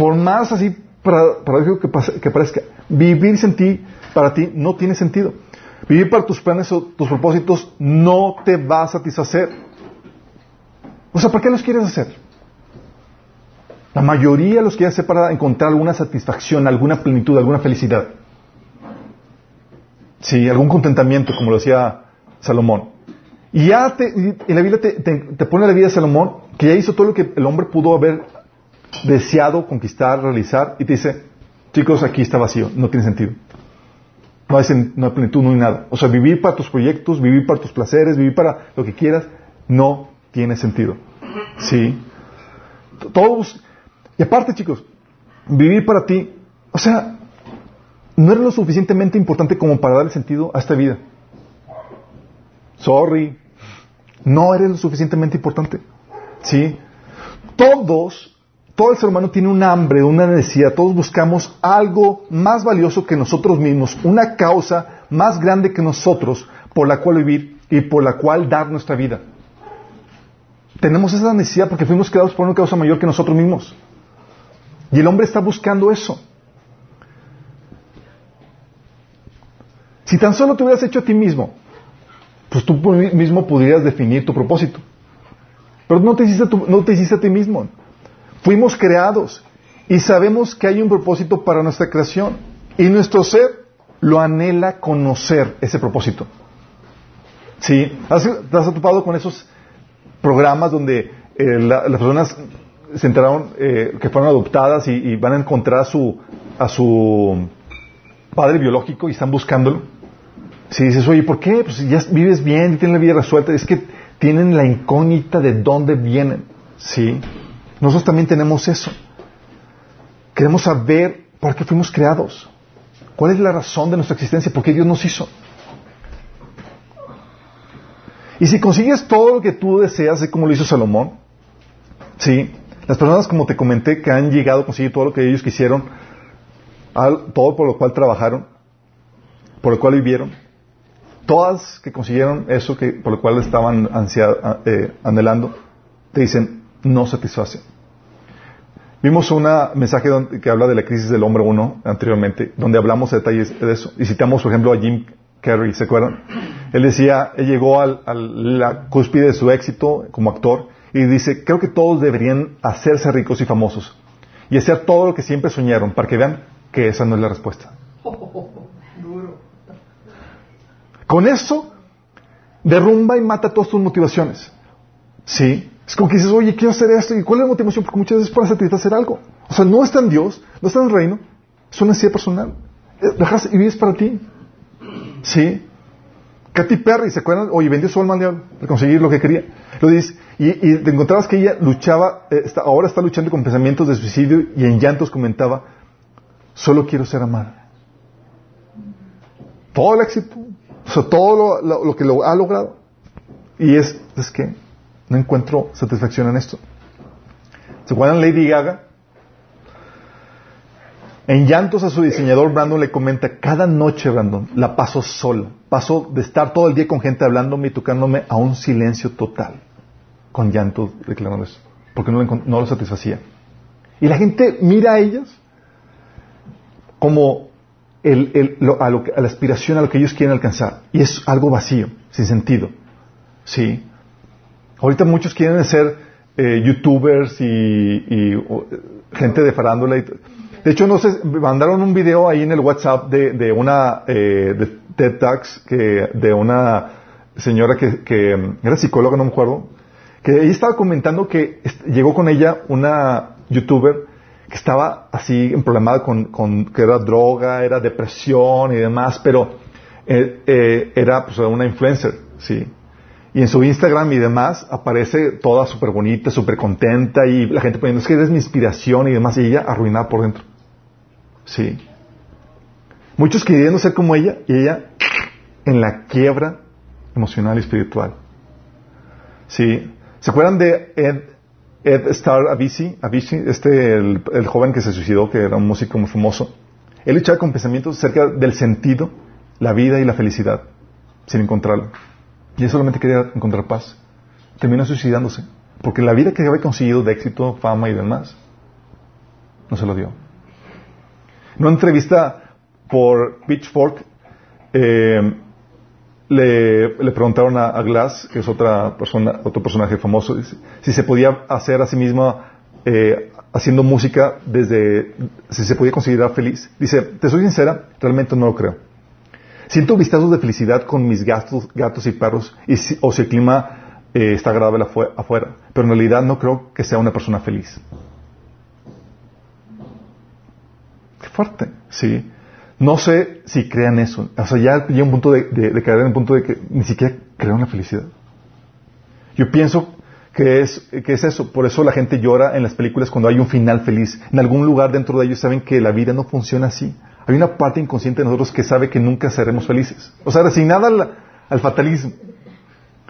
S1: Por más así paradójico que, que parezca, vivir sin ti, para ti, no tiene sentido. Vivir para tus planes o tus propósitos no te va a satisfacer. O sea, ¿para qué los quieres hacer? La mayoría los quiere hacer para encontrar alguna satisfacción, alguna plenitud, alguna felicidad. Sí, algún contentamiento, como lo decía Salomón. Y ya te, en la Biblia te, te, pone la vida de Salomón, que ya hizo todo lo que el hombre pudo haber deseado conquistar, realizar, y te dice, chicos, aquí está vacío, no tiene sentido. No hay, no hay plenitud, no hay nada. O sea, vivir para tus proyectos, vivir para tus placeres, vivir para lo que quieras, no tiene sentido. ¿Sí? Todos. Y aparte, chicos, vivir para ti, o sea, no eres lo suficientemente importante como para darle sentido a esta vida. Sorry. No eres lo suficientemente importante. ¿Sí? Todos, todo el ser humano tiene un hambre, una necesidad. Todos buscamos algo más valioso que nosotros mismos, una causa más grande que nosotros por la cual vivir y por la cual dar nuestra vida. Tenemos esa necesidad porque fuimos creados por una causa mayor que nosotros mismos. Y el hombre está buscando eso. Si tan solo te hubieras hecho a ti mismo, pues tú mismo podrías definir tu propósito. Pero no te hiciste, no te hiciste a ti mismo. Fuimos creados y sabemos que hay un propósito para nuestra creación. Y nuestro ser lo anhela conocer ese propósito. ¿Sí? ¿Has, ¿Te has topado con esos programas donde eh, las personas se enteraron eh, que fueron adoptadas y, van a encontrar a su, a su padre biológico y están buscándolo? Si dices, oye, ¿por qué? Pues ya vives bien y tienes la vida resuelta. Es que tienen la incógnita de dónde vienen. ¿Sí? Nosotros también tenemos eso. Queremos saber por qué fuimos creados. ¿Cuál es la razón de nuestra existencia? ¿Por qué Dios nos hizo? Y si consigues todo lo que tú deseas, como lo hizo Salomón, ¿sí? Las personas, como te comenté, que han llegado a conseguir todo lo que ellos quisieron, todo por lo cual trabajaron, por lo cual vivieron, todas que consiguieron eso que, por lo cual estaban eh, anhelando, te dicen, no satisface. Vimos un mensaje que habla de la crisis del hombre uno anteriormente, donde hablamos de detalles de eso. Y citamos, por ejemplo, a Jim Carrey, ¿se acuerdan? Él decía, él llegó a la cúspide de su éxito como actor y dice, creo que todos deberían hacerse ricos y famosos y hacer todo lo que siempre soñaron para que vean que esa no es la respuesta. <laughs> Con eso, derrumba y mata todas tus motivaciones. ¿Sí? Es como que dices, oye, quiero hacer esto. ¿Y cuál es la motivación? Porque muchas veces para hacer algo. O sea, no está en Dios, no está en el reino, es una necesidad personal. Eh, dejas y vives para ti. ¿Sí? Katy Perry, ¿se acuerdan? Oye, vendió su alma al diablo para conseguir lo que quería. Lo dices, y, te encontrabas que ella luchaba, eh, ahora está luchando con pensamientos de suicidio y en llantos comentaba, solo quiero ser amada. Todo el éxito, o sea, todo lo, que lo ha logrado. Y es, es que no encuentro satisfacción en esto. ¿Se acuerdan Lady Gaga? En llantos a su diseñador, Brandon le comenta, cada noche, Brandon, la paso sola. Paso de estar todo el día con gente hablándome y tocándome a un silencio total. Con llantos declarando eso. Porque no, lo satisfacía. Y la gente mira a ellas como el, a, la aspiración a lo que ellos quieren alcanzar. Y es algo vacío, sin sentido. ¿Sí? Ahorita muchos quieren ser eh, youtubers y, gente de farándula. Y, de hecho, no sé, mandaron un video ahí en el WhatsApp de, de una eh, de TED Talks que, de una señora que, era psicóloga, no me acuerdo, que ella estaba comentando que llegó con ella una youtuber que estaba así problemada con, con que era droga, era depresión y demás, pero eh, eh, era pues, una influencer, sí. Y en su Instagram y demás aparece toda súper bonita, súper contenta y la gente poniendo, es que eres mi inspiración y demás, y ella arruinada por dentro. Sí. Muchos queriendo ser como ella y ella en la quiebra emocional y espiritual. Sí. ¿Se acuerdan de Ed Ed Star Avicii, Avicii este, el, joven que se suicidó, que era un músico muy famoso, él luchaba con pensamientos acerca del sentido, la vida y la felicidad, sin encontrarlo. Y él solamente quería encontrar paz. Terminó suicidándose, porque la vida que había conseguido de éxito, fama y demás, no se lo dio. En una entrevista por Pitchfork, eh, le, preguntaron a, Glass, que es otra persona, otro personaje famoso, si se podía hacer a sí misma eh, haciendo música desde, si se podía considerar feliz. Dice, te soy sincera, realmente no lo creo. Siento vistazos de felicidad con mis gatos, gatos y perros, y o si el clima eh, está agradable afuera, pero en realidad no creo que sea una persona feliz. fuerte, ¿sí? No sé si crean eso. O sea, ya llega un punto de, de, caer en el punto de que ni siquiera crean la felicidad. Yo pienso que es, que es eso. Por eso la gente llora en las películas cuando hay un final feliz. En algún lugar dentro de ellos saben que la vida no funciona así. Hay una parte inconsciente de nosotros que sabe que nunca seremos felices. O sea, resignada al, al fatalismo.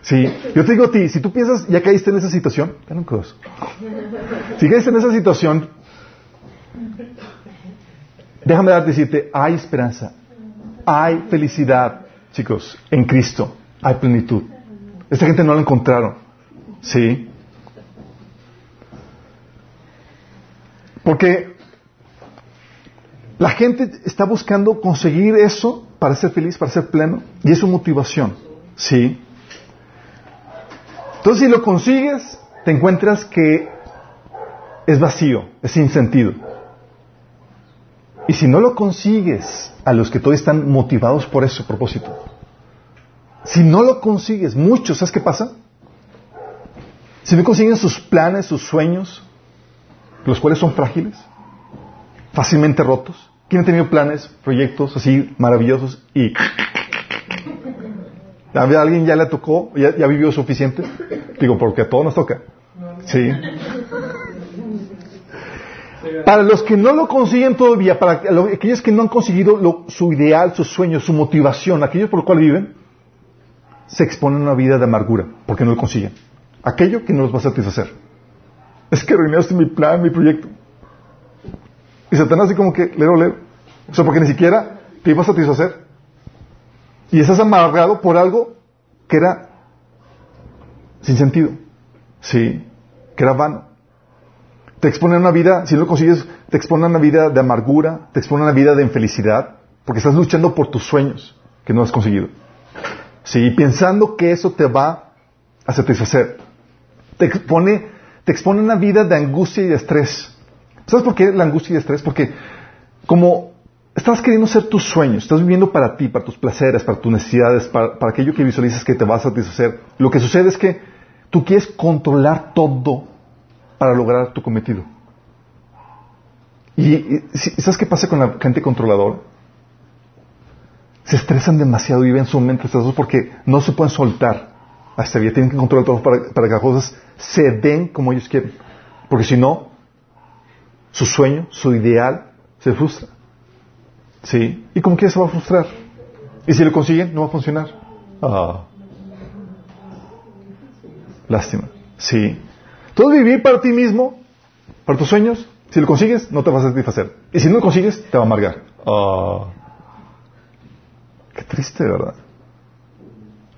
S1: Sí, yo te digo a ti, si tú piensas, ya caíste en esa situación, un Si caíste en esa situación, déjame darte decirte, hay esperanza, hay felicidad, chicos, en Cristo, hay plenitud. Esta gente no la encontraron, ¿sí? Porque la gente está buscando conseguir eso para ser feliz, para ser pleno, y es su motivación, ¿sí? Entonces, si lo consigues, te encuentras que es vacío, es sin sentido. Y si no lo consigues, a los que todavía están motivados por ese propósito, si no lo consigues, muchos, ¿sabes qué pasa? Si no consiguen sus planes, sus sueños, los cuales son frágiles, fácilmente rotos. ¿Quién ha tenido planes, proyectos así maravillosos y ¿A alguien ya le tocó? ¿Ya, vivió suficiente? Digo, porque a todos nos toca. Sí. Para los que no lo consiguen todavía, para aquellos que no han conseguido su ideal, sus sueños, su motivación, aquellos por los cuales viven, se exponen a una vida de amargura porque no lo consiguen. Aquello que no los va a satisfacer. Es que arruinaste mi plan, mi proyecto. Y Satanás así como que, leo, leo. O sea, porque ni siquiera te iba a satisfacer. Y estás amargado por algo que era sin sentido. Sí, que era vano. Te expone a una vida, si no lo consigues, te expone a una vida de amargura, te expone a una vida de infelicidad, porque estás luchando por tus sueños que no has conseguido. Sí, pensando que eso te va a satisfacer. Te expone, te expone a una vida de angustia y de estrés. ¿Sabes por qué la angustia y el estrés? Porque como Estás queriendo ser tus sueños, estás viviendo para ti, para tus placeres, para tus necesidades, para, aquello que visualizas que te va a satisfacer. Lo que sucede es que tú quieres controlar todo para lograr tu cometido. Y, ¿sabes qué pasa con la gente controladora? Se estresan demasiado y viven su mente estresados porque no se pueden soltar a esta vida. Tienen que controlar todo para, para que las cosas se den como ellos quieren. Porque si no, su sueño, su ideal, se frustra. ¿Sí? ¿Y cómo que se va a frustrar? ¿Y si lo consiguen? No va a funcionar. Ah. Lástima. Sí. Todo vivir para ti mismo, para tus sueños, si lo consigues, no te vas a satisfacer. Y si no lo consigues, te va a amargar. Ah. Qué triste, ¿verdad?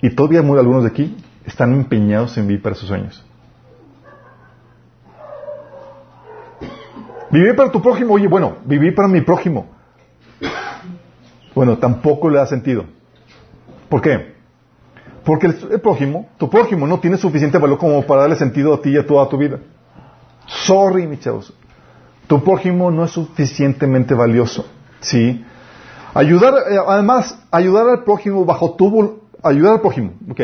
S1: Y todavía algunos de aquí están empeñados en vivir para sus sueños. Vivir para tu prójimo, oye, bueno, vivir para mi prójimo. Bueno, tampoco le da sentido. ¿Por qué? Porque el, prójimo, tu prójimo, no tiene suficiente valor como para darle sentido a ti y a toda tu vida. Sorry, mi chavos. Tu prójimo no es suficientemente valioso. ¿Sí? Ayudar, eh, además, ayudar al prójimo bajo tu, ayudar al prójimo, ok.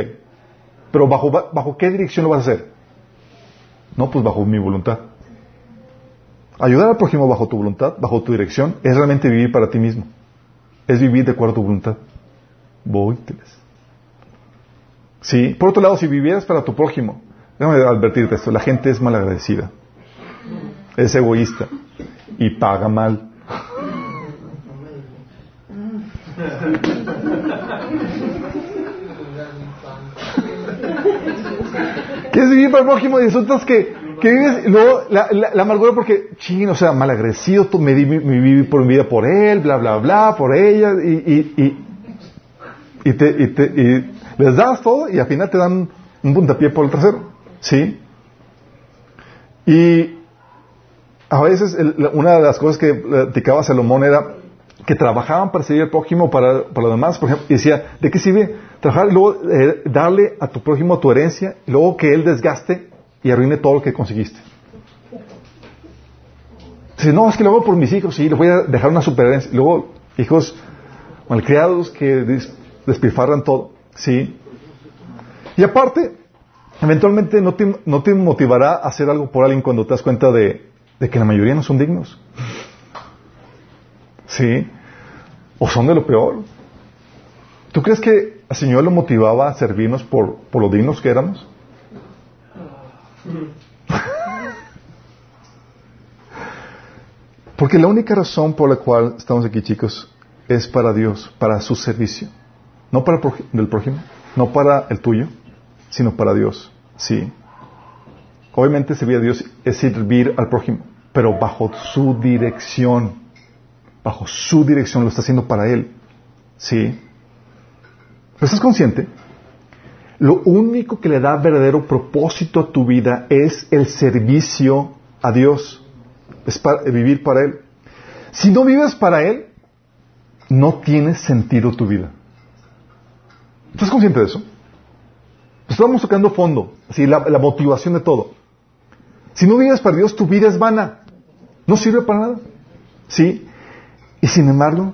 S1: Pero bajo, bajo qué dirección lo vas a hacer? No, pues bajo mi voluntad. Ayudar al prójimo bajo tu voluntad, bajo tu dirección, es realmente vivir para ti mismo es vivir de acuerdo a tu voluntad. Voíteles. Sí. Por otro lado, si vivieras para tu prójimo, déjame advertirte esto, la gente es malagradecida, es egoísta y paga mal. ¿Quieres vivir para el prójimo y resultas que que vives, luego la, la, amargura porque, chino, o sea, malagrecido, tú me, di, me viví por mi vida por él, bla, bla, bla, por ella, y, y, y, y, te, y, te, y les das todo y al final te dan un puntapié por el trasero, ¿sí? Y a veces una de las cosas que platicaba Salomón era que trabajaban para seguir al prójimo, para, para los demás, por ejemplo, y decía, ¿de qué sirve trabajar y luego eh, darle a tu prójimo tu herencia, y luego que él desgaste y arruine todo lo que conseguiste. Dice, no, es que lo hago por mis hijos, sí, les voy a dejar una superherencia. Luego, hijos malcriados que despilfarran todo, sí. Y aparte, eventualmente no te, no te motivará a hacer algo por alguien cuando te das cuenta de, de que la mayoría no son dignos. ¿Sí? ¿O son de lo peor? ¿Tú crees que al Señor lo motivaba a servirnos por, por lo dignos que éramos? <laughs> Porque la única razón por la cual estamos aquí, chicos, es para Dios, para su servicio. No para el prójimo, no para el tuyo, sino para Dios. Sí. Obviamente servir a Dios es servir al prójimo, pero bajo su dirección. Bajo su dirección lo está haciendo para Él. Sí. estás consciente? Lo único que le da verdadero propósito a tu vida es el servicio a Dios es para, vivir para Él. Si no vives para Él, no tiene sentido tu vida. ¿Estás consciente de eso? Estamos tocando fondo, así la, la motivación de todo. Si no vives para Dios, tu vida es vana. No sirve para nada. ¿Sí? Y sin embargo,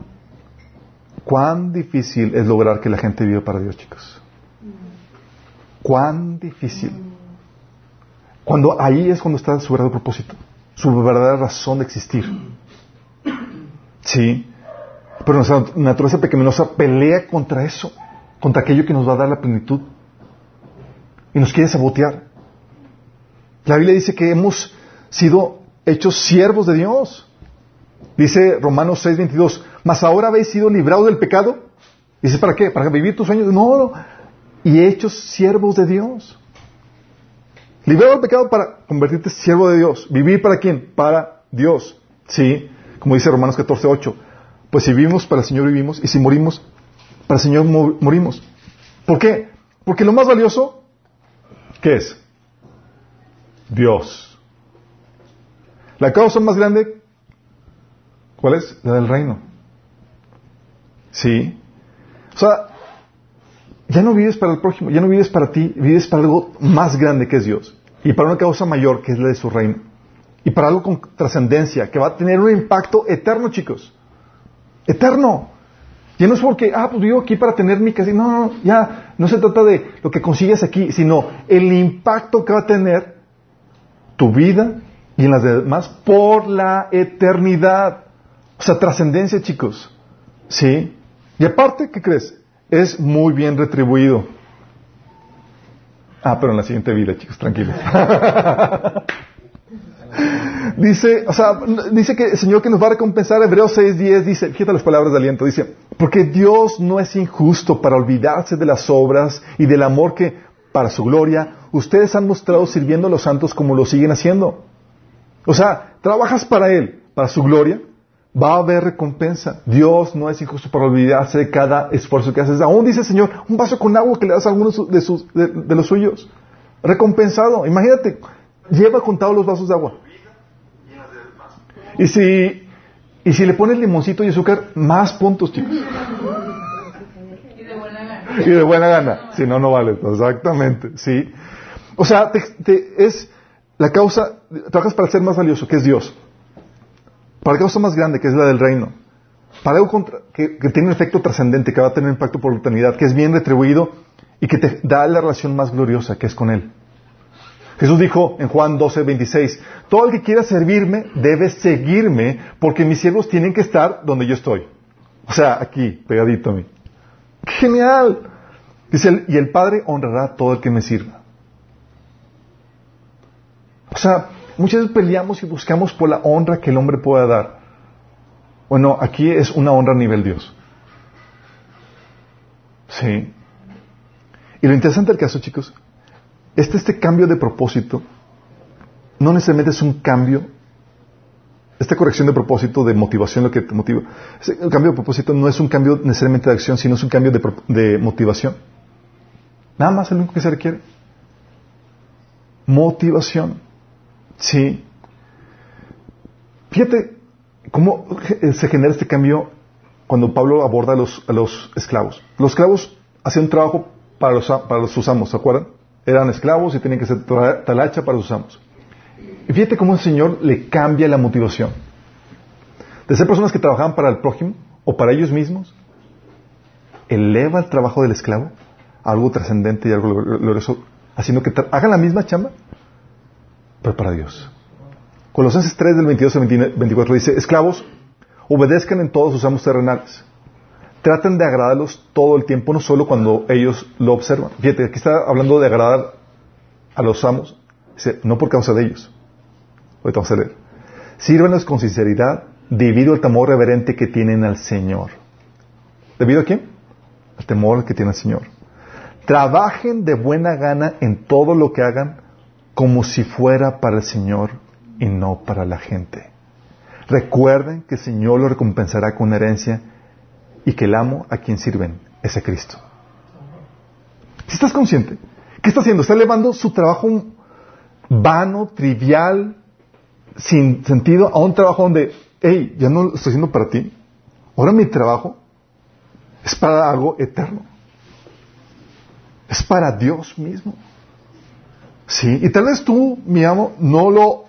S1: cuán difícil es lograr que la gente viva para Dios, chicos. Cuán difícil. Cuando ahí es cuando está su verdadero propósito su verdadera razón de existir. Sí. Pero nuestra naturaleza pecaminosa pelea contra eso, contra aquello que nos va a dar la plenitud. Y nos quiere sabotear. La Biblia dice que hemos sido hechos siervos de Dios. Dice Romanos 6:22, mas ahora habéis sido librados del pecado. Dice, ¿para qué? ¿Para vivir tus sueños? No, no. Y hechos siervos de Dios. Liberado del pecado para convertirte siervo de Dios. ¿Vivir para quién? Para Dios. Sí, como dice Romanos 14, 8. Pues si vivimos, para el Señor vivimos, y si morimos, para el Señor morimos. ¿Por qué? Porque lo más valioso, ¿qué es? Dios. La causa más grande, ¿cuál es? La del reino. Sí. O sea, ya no vives para el prójimo, ya no vives para ti, vives para algo más grande que es Dios. Y para una causa mayor que es la de su reino. Y para algo con trascendencia, que va a tener un impacto eterno, chicos. Eterno. Ya no es porque, ah, pues vivo aquí para tener mi casa. No, no, ya no se trata de lo que consigues aquí, sino el impacto que va a tener tu vida y en las demás por la eternidad. O sea, trascendencia, chicos. ¿Sí? Y aparte, ¿qué crees? Es muy bien retribuido. Ah, pero en la siguiente vida, chicos, tranquilos. <laughs> dice, o sea, dice que el Señor que nos va a recompensar, Hebreos 6.10 dice, fíjate las palabras de aliento, dice, porque Dios no es injusto para olvidarse de las obras y del amor que, para su gloria, ustedes han mostrado sirviendo a los santos como lo siguen haciendo. O sea, trabajas para Él, para su gloria, va a haber recompensa. Dios no es injusto para olvidarse de cada esfuerzo que haces. Aún dice el Señor, un vaso con agua que le das a alguno de, sus, de, los suyos. Recompensado. Imagínate, lleva contado los vasos de agua. Y si, y si le pones limoncito y azúcar, más puntos, chicos. Y de buena gana. Y de buena gana. Si no, no vale. Exactamente. Sí. O sea, es la causa, trabajas para ser más valioso, que es Dios para causa más grande, que es la del reino, para algo que, tiene un efecto trascendente, que va a tener impacto por la eternidad, que es bien retribuido y que te da la relación más gloriosa, que es con Él. Jesús dijo en Juan 12, 26, todo el que quiera servirme debe seguirme porque mis siervos tienen que estar donde yo estoy. O sea, aquí, pegadito a mí. ¡Genial! Dice, y el Padre honrará a todo el que me sirva. O sea, muchas veces peleamos y buscamos por la honra que el hombre pueda dar. Bueno, aquí es una honra a nivel Dios. Sí. Y lo interesante del caso, chicos, este, este cambio de propósito no necesariamente es un cambio, esta corrección de propósito, de motivación, lo que te motiva. El cambio de propósito no es un cambio necesariamente de acción, sino es un cambio de, de motivación. Nada más es lo único que se requiere. Motivación. Sí. Fíjate cómo se genera este cambio cuando Pablo aborda a los, a los esclavos. Los esclavos hacían trabajo para los, para sus amos, ¿se acuerdan? Eran esclavos y tenían que ser talacha para sus amos. Y fíjate cómo el Señor le cambia la motivación. De ser personas que trabajaban para el prójimo o para ellos mismos, eleva el trabajo del esclavo a algo trascendente y algo glorioso, haciendo que hagan la misma chamba, pero para Dios. Colosenses 3 del 22 al 24 dice, esclavos, Obedezcan en todos sus amos terrenales. Traten de agradarlos todo el tiempo, no solo cuando ellos lo observan. Fíjate, aquí está hablando de agradar a los amos. Dice, no por causa de ellos. Ahorita vamos a leer. Sírvanlos con sinceridad, debido al temor reverente que tienen al Señor. ¿Debido a quién? Al temor que tiene al Señor. Trabajen de buena gana en todo lo que hagan, como si fuera para el Señor y no para la gente. Recuerden que el Señor lo recompensará con herencia y que el amo a quien sirven es a Cristo. Si estás consciente, ¿qué está haciendo? Está elevando su trabajo vano, trivial, sin sentido, a un trabajo donde, hey, ya no lo estoy haciendo para ti. Ahora mi trabajo es para algo eterno. Es para Dios mismo. Sí, y tal vez tú, mi amo, no lo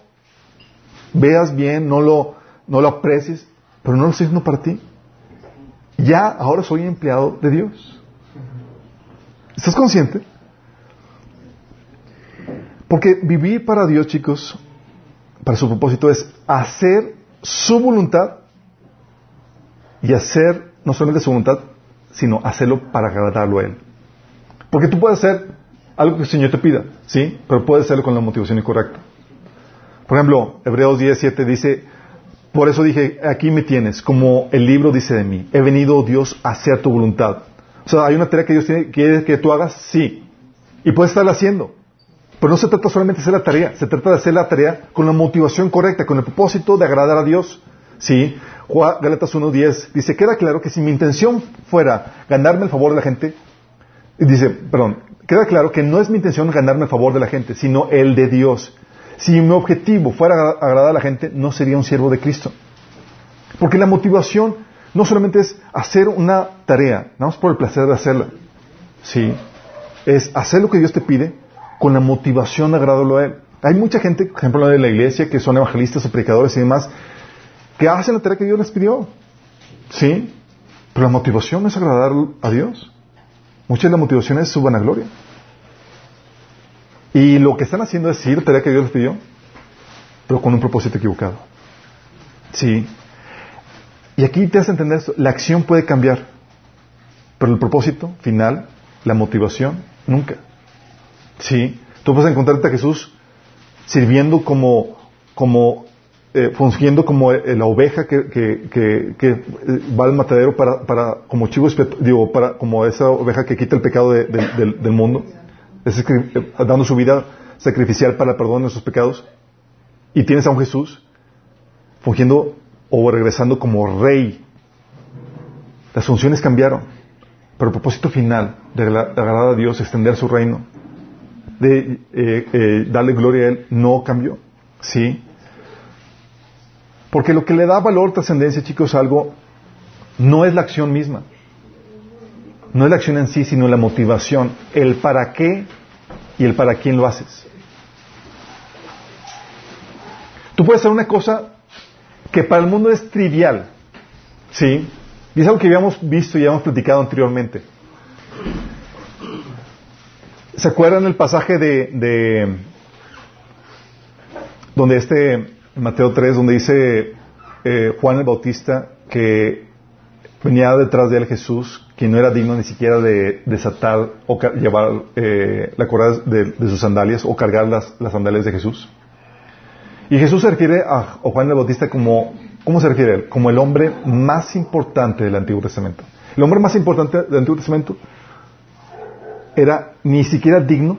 S1: veas bien, no lo, no lo aprecies, pero no lo haciendo para ti ya ahora soy empleado de Dios. ¿Estás consciente? Porque vivir para Dios, chicos, para su propósito es hacer su voluntad y hacer no solamente su voluntad, sino hacerlo para agradarlo a Él. Porque tú puedes hacer algo que el Señor te pida, ¿sí? Pero puedes hacerlo con la motivación incorrecta. Por ejemplo, Hebreos 17 dice, por eso dije, aquí me tienes, como el libro dice de mí. He venido, Dios, a hacer tu voluntad. O sea, hay una tarea que Dios quiere que tú hagas, sí. Y puedes estarla haciendo. Pero no se trata solamente de hacer la tarea, se trata de hacer la tarea con la motivación correcta, con el propósito de agradar a Dios. Sí. Galatas 1.10 dice, queda claro que si mi intención fuera ganarme el favor de la gente, dice, perdón, queda claro que no es mi intención ganarme el favor de la gente, sino el de Dios. Si mi objetivo fuera agradar a la gente, no sería un siervo de Cristo. Porque la motivación no solamente es hacer una tarea, nada más por el placer de hacerla. Sí. Es hacer lo que Dios te pide con la motivación de agradarlo a Él. Hay mucha gente, por ejemplo, de la iglesia, que son evangelistas o predicadores y demás, que hacen la tarea que Dios les pidió. Sí. Pero la motivación es agradar a Dios. Mucha de la motivación es su vanagloria. Y lo que están haciendo es ir, tarea que Dios les pidió, pero con un propósito equivocado. Sí. Y aquí te hace entender esto. La acción puede cambiar, pero el propósito final, la motivación, nunca. Sí. Tú puedes encontrarte a Jesús sirviendo como, como eh, fungiendo como eh, la oveja que, que, que, eh, va al matadero para, para como chivo digo, para, como esa oveja que quita el pecado del, del mundo dando su vida sacrificial para el perdón de nuestros pecados, y tienes a un Jesús fungiendo o regresando como rey. Las funciones cambiaron, pero el propósito final de agradar a Dios, extender su reino, de eh, eh, darle gloria a Él, no cambió. ¿Sí? Porque lo que le da valor, trascendencia, chicos, algo, no es la acción misma. No es la acción en sí, sino la motivación, el para qué y el para quién lo haces. Tú puedes hacer una cosa que para el mundo es trivial, ¿sí? Y es algo que habíamos visto y habíamos platicado anteriormente. ¿Se acuerdan el pasaje de, de donde este Mateo 3, donde dice eh, Juan el Bautista que venía detrás de él Jesús que no era digno ni siquiera de desatar o llevar eh, la correa de, sus sandalias o cargar las, sandalias de Jesús. Y Jesús se refiere a, Juan el Bautista como, ¿cómo se refiere a él? Como el hombre más importante del Antiguo Testamento. El hombre más importante del Antiguo Testamento era ni siquiera digno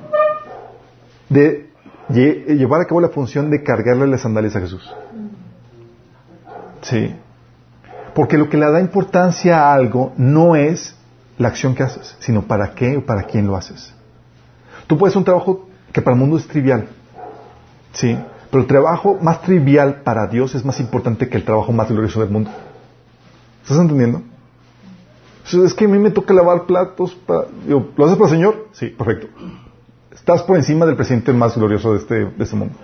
S1: de llevar a cabo la función de cargarle las sandalias a Jesús. Sí. Porque lo que le da importancia a algo no es la acción que haces, sino para qué o para quién lo haces. Tú puedes hacer un trabajo que para el mundo es trivial, ¿sí? Pero el trabajo más trivial para Dios es más importante que el trabajo más glorioso del mundo. ¿Estás entendiendo? Es que a mí me toca lavar platos. Para... ¿Lo haces para el Señor? Sí, perfecto. Estás por encima del presidente más glorioso de este, de este mundo.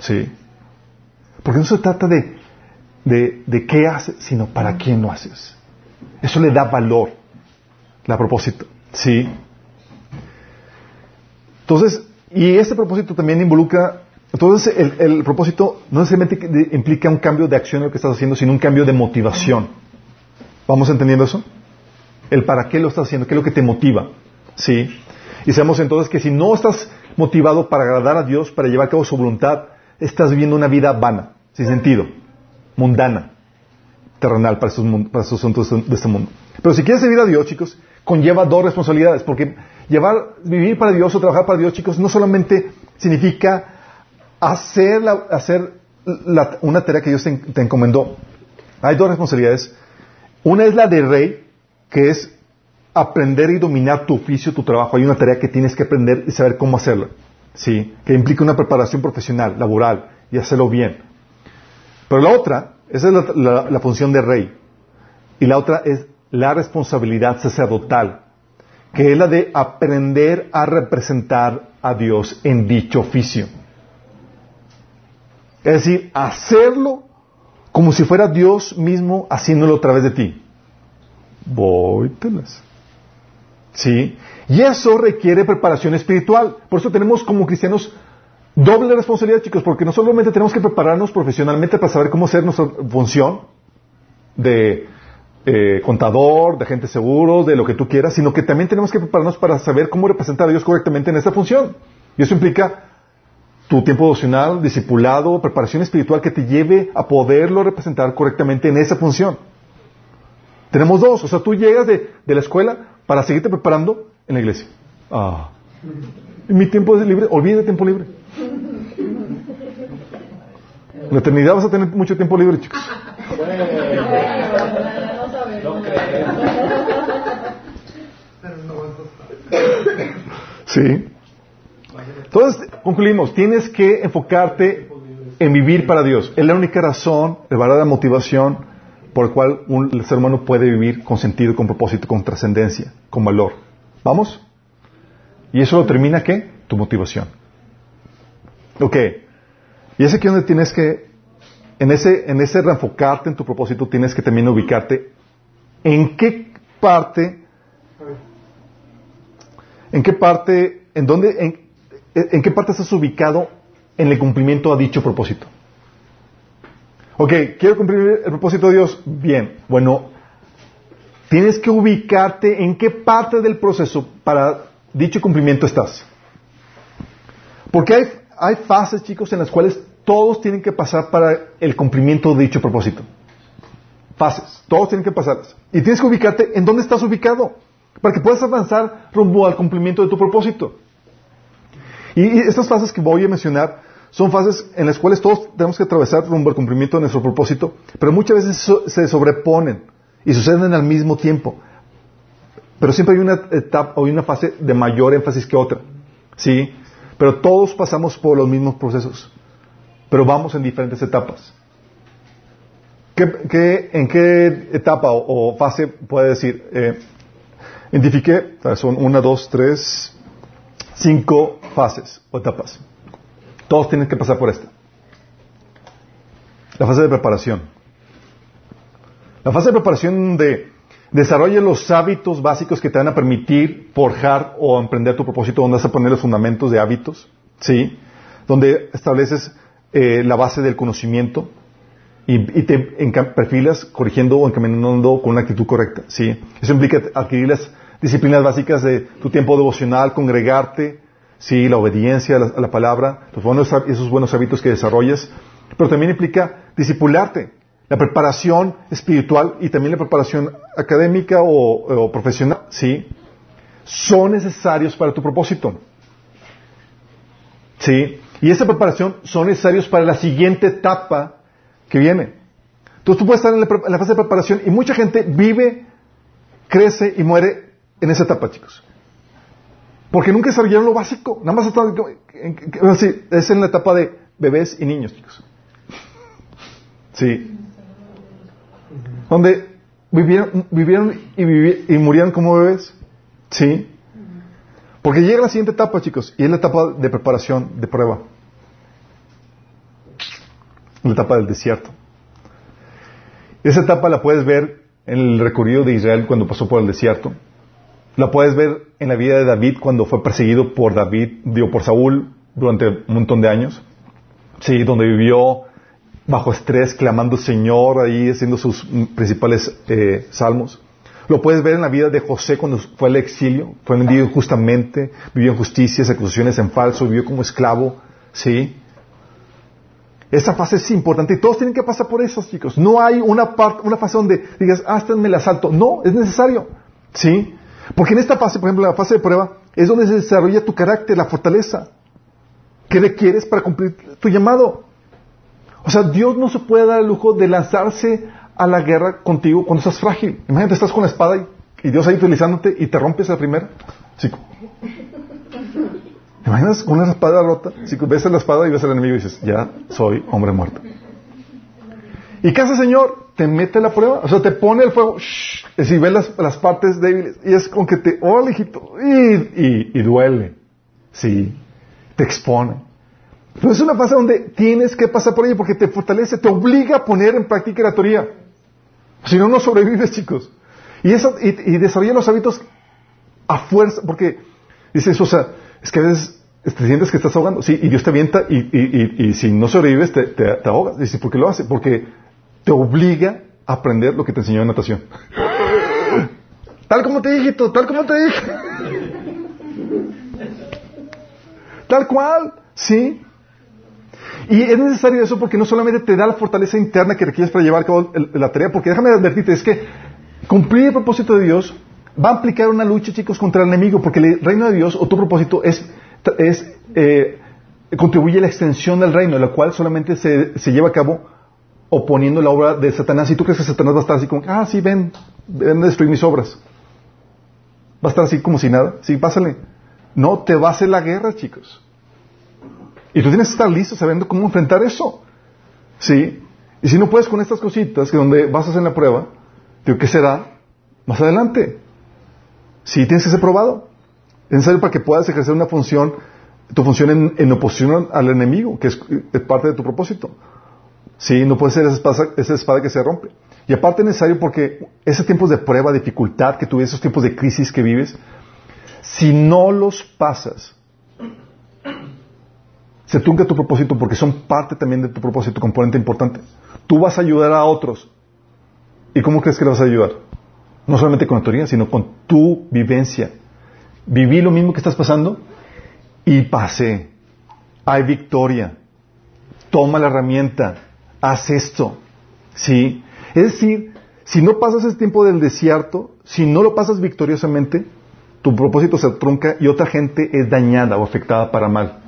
S1: Sí. Porque no se trata de de, qué haces, sino para quién lo haces. Eso le da valor, la propósito. ¿Sí? Entonces, y este propósito también involucra Entonces, el, el propósito no necesariamente implica un cambio de acción en lo que estás haciendo, sino un cambio de motivación. ¿Vamos entendiendo eso? El para qué lo estás haciendo, qué es lo que te motiva. ¿Sí? Y sabemos entonces que si no estás motivado para agradar a Dios, para llevar a cabo su voluntad, estás viviendo una vida vana, sin sentido, mundana, terrenal para esos, para asuntos de este mundo. Pero si quieres servir a Dios, chicos, conlleva dos responsabilidades, porque llevar, vivir para Dios o trabajar para Dios, chicos, no solamente significa hacer, hacer una tarea que Dios te encomendó. Hay dos responsabilidades. Una es la de rey, que es aprender y dominar tu oficio, tu trabajo. Hay una tarea que tienes que aprender y saber cómo hacerla. ¿Sí? Que implica una preparación profesional, laboral, y hacerlo bien. Pero la otra, esa es la, función de rey. Y la otra es la responsabilidad sacerdotal, que es la de aprender a representar a Dios en dicho oficio. Es decir, hacerlo como si fuera Dios mismo haciéndolo a través de ti. Vóytelas. ¿Sí? Y eso requiere preparación espiritual. Por eso tenemos como cristianos doble responsabilidad, chicos, porque no solamente tenemos que prepararnos profesionalmente para saber cómo hacer nuestra función de eh, contador, de agente seguro, de lo que tú quieras, sino que también tenemos que prepararnos para saber cómo representar a Dios correctamente en esa función. Y eso implica tu tiempo devocional, discipulado, preparación espiritual que te lleve a poderlo representar correctamente en esa función. Tenemos dos, o sea, tú llegas de la escuela para seguirte preparando en la iglesia. Ah. mi tiempo es libre, olvide tiempo libre. En la eternidad vas a tener mucho tiempo libre, chicos. Sí. Entonces, concluimos, tienes que enfocarte en vivir para Dios. Es la única razón, la verdadera motivación por la cual un ser humano puede vivir con sentido, con propósito, con trascendencia, con valor. ¿Vamos? ¿Y eso lo termina qué? Tu motivación. Ok. Y es aquí donde tienes que, en ese, en ese reenfocarte en tu propósito, tienes que también ubicarte en qué parte, en qué parte, en dónde, en, en qué parte estás ubicado en el cumplimiento a dicho propósito. Ok, quiero cumplir el propósito de Dios. Bien, bueno, tienes que ubicarte en qué parte del proceso para dicho cumplimiento estás. Porque hay, hay fases, chicos, en las cuales todos tienen que pasar para el cumplimiento de dicho propósito. Fases, todos tienen que pasar. Y tienes que ubicarte en dónde estás ubicado, para que puedas avanzar rumbo al cumplimiento de tu propósito. Y estas fases que voy a mencionar son fases en las cuales todos tenemos que atravesar rumbo al cumplimiento de nuestro propósito, pero muchas veces se sobreponen y suceden al mismo tiempo. Pero siempre hay una etapa o una fase de mayor énfasis que otra. ¿Sí? Pero todos pasamos por los mismos procesos, pero vamos en diferentes etapas. ¿Qué, en qué etapa o, fase puede decir? Eh, identifiqué, son una, dos, tres, cinco fases o etapas. Todos tienen que pasar por esta. La fase de preparación. La fase de preparación de desarrolla los hábitos básicos que te van a permitir forjar o emprender tu propósito, donde vas a poner los fundamentos de hábitos, ¿sí? Donde estableces eh, la base del conocimiento y, te perfilas corrigiendo o encaminando con una actitud correcta, ¿sí? Eso implica adquirir las disciplinas básicas de tu tiempo devocional, congregarte, Sí, la obediencia a la, palabra, los buenos, esos buenos hábitos que desarrollas, pero también implica discipularte, la preparación espiritual y también la preparación académica o, profesional, ¿sí? Son necesarios para tu propósito. ¿Sí? Y esa preparación son necesarios para la siguiente etapa que viene. Entonces tú puedes estar en la, en la fase de preparación y mucha gente vive, crece y muere en esa etapa, chicos. Porque nunca desarrollaron lo básico. Nada más es en la etapa de bebés y niños, chicos. Sí. Donde vivieron, vivieron y, y murieron como bebés. Sí. Porque llega la siguiente etapa, chicos, y es la etapa de preparación, de prueba. La etapa del desierto. Esa etapa la puedes ver en el recorrido de Israel cuando pasó por el desierto. La puedes ver en la vida de David cuando fue perseguido por David, digo, por Saúl durante un montón de años. Sí, donde vivió bajo estrés, clamando Señor, ahí haciendo sus principales eh, salmos. Lo puedes ver en la vida de José cuando fue al exilio, fue vendido injustamente, vivió en justicias, acusaciones en falso, vivió como esclavo, ¿sí? Esa fase es importante y todos tienen que pasar por eso, chicos. No hay una, parte, una fase donde digas, ah, me la salto. No, es necesario, ¿sí? Porque en esta fase, por ejemplo, la fase de prueba, es donde se desarrolla tu carácter, la fortaleza. ¿Qué requieres para cumplir tu llamado? O sea, Dios no se puede dar el lujo de lanzarse a la guerra contigo cuando estás frágil. Imagínate, estás con la espada y, Dios ahí utilizándote y te rompes la primera. Sí. ¿Te imaginas con una espada rota? Ves la espada y ves al enemigo y dices, ya soy hombre muerto. ¿Y qué hace el Señor? Te mete la prueba. O sea, te pone el fuego. y si ves las, partes débiles. Y es como que te, oh, hijito. Y, y, duele. Sí. Te expone. Pero es una fase donde tienes que pasar por ella porque te fortalece, te obliga a poner en práctica la teoría. Si no, no sobrevives, chicos. Y, eso, y, y desarrolla los hábitos a fuerza, porque dices, o sea, es que a veces te sientes que estás ahogando. Sí, y Dios te avienta y, y, y si no sobrevives te, te, ahogas. Dice, ¿por qué lo hace? Porque te obliga a aprender lo que te enseñó en natación. <laughs> tal como te dije, tal como te dije. tal cual, ¿sí? Y es necesario eso porque no solamente te da la fortaleza interna que requieres para llevar a cabo la tarea, porque déjame advertirte, es que cumplir el propósito de Dios va a implicar una lucha, chicos, contra el enemigo, porque el reino de Dios o tu propósito es, es eh, contribuye a la extensión del reino, la cual solamente se, se, lleva a cabo oponiendo la obra de Satanás. Y tú crees que Satanás va a estar así como, ah, sí, ven, ven a destruir mis obras. Va a estar así como si nada. Sí, pásale. No, te va a hacer la guerra, chicos. Y tú tienes que estar listo sabiendo cómo enfrentar eso. ¿Sí? Y si no puedes con estas cositas, que donde vas a hacer la prueba, digo, ¿qué será? Más adelante. Sí, tienes que ser probado. Es necesario para que puedas ejercer una función, tu función en, oposición al enemigo, que es, parte de tu propósito. Sí, no puede ser esa espada, que se rompe. Y aparte es necesario porque esos tiempos de prueba, dificultad que tú esos tiempos de crisis que vives, si no los pasas, se trunca tu propósito porque son parte también de tu propósito, componente importante. Tú vas a ayudar a otros. ¿Y cómo crees que le vas a ayudar? No solamente con la teoría, sino con tu vivencia. Viví lo mismo que estás pasando y pasé. Hay victoria. Toma la herramienta. Haz esto. ¿Sí? Es decir, si no pasas ese tiempo del desierto, si no lo pasas victoriosamente, tu propósito se trunca y otra gente es dañada o afectada para mal.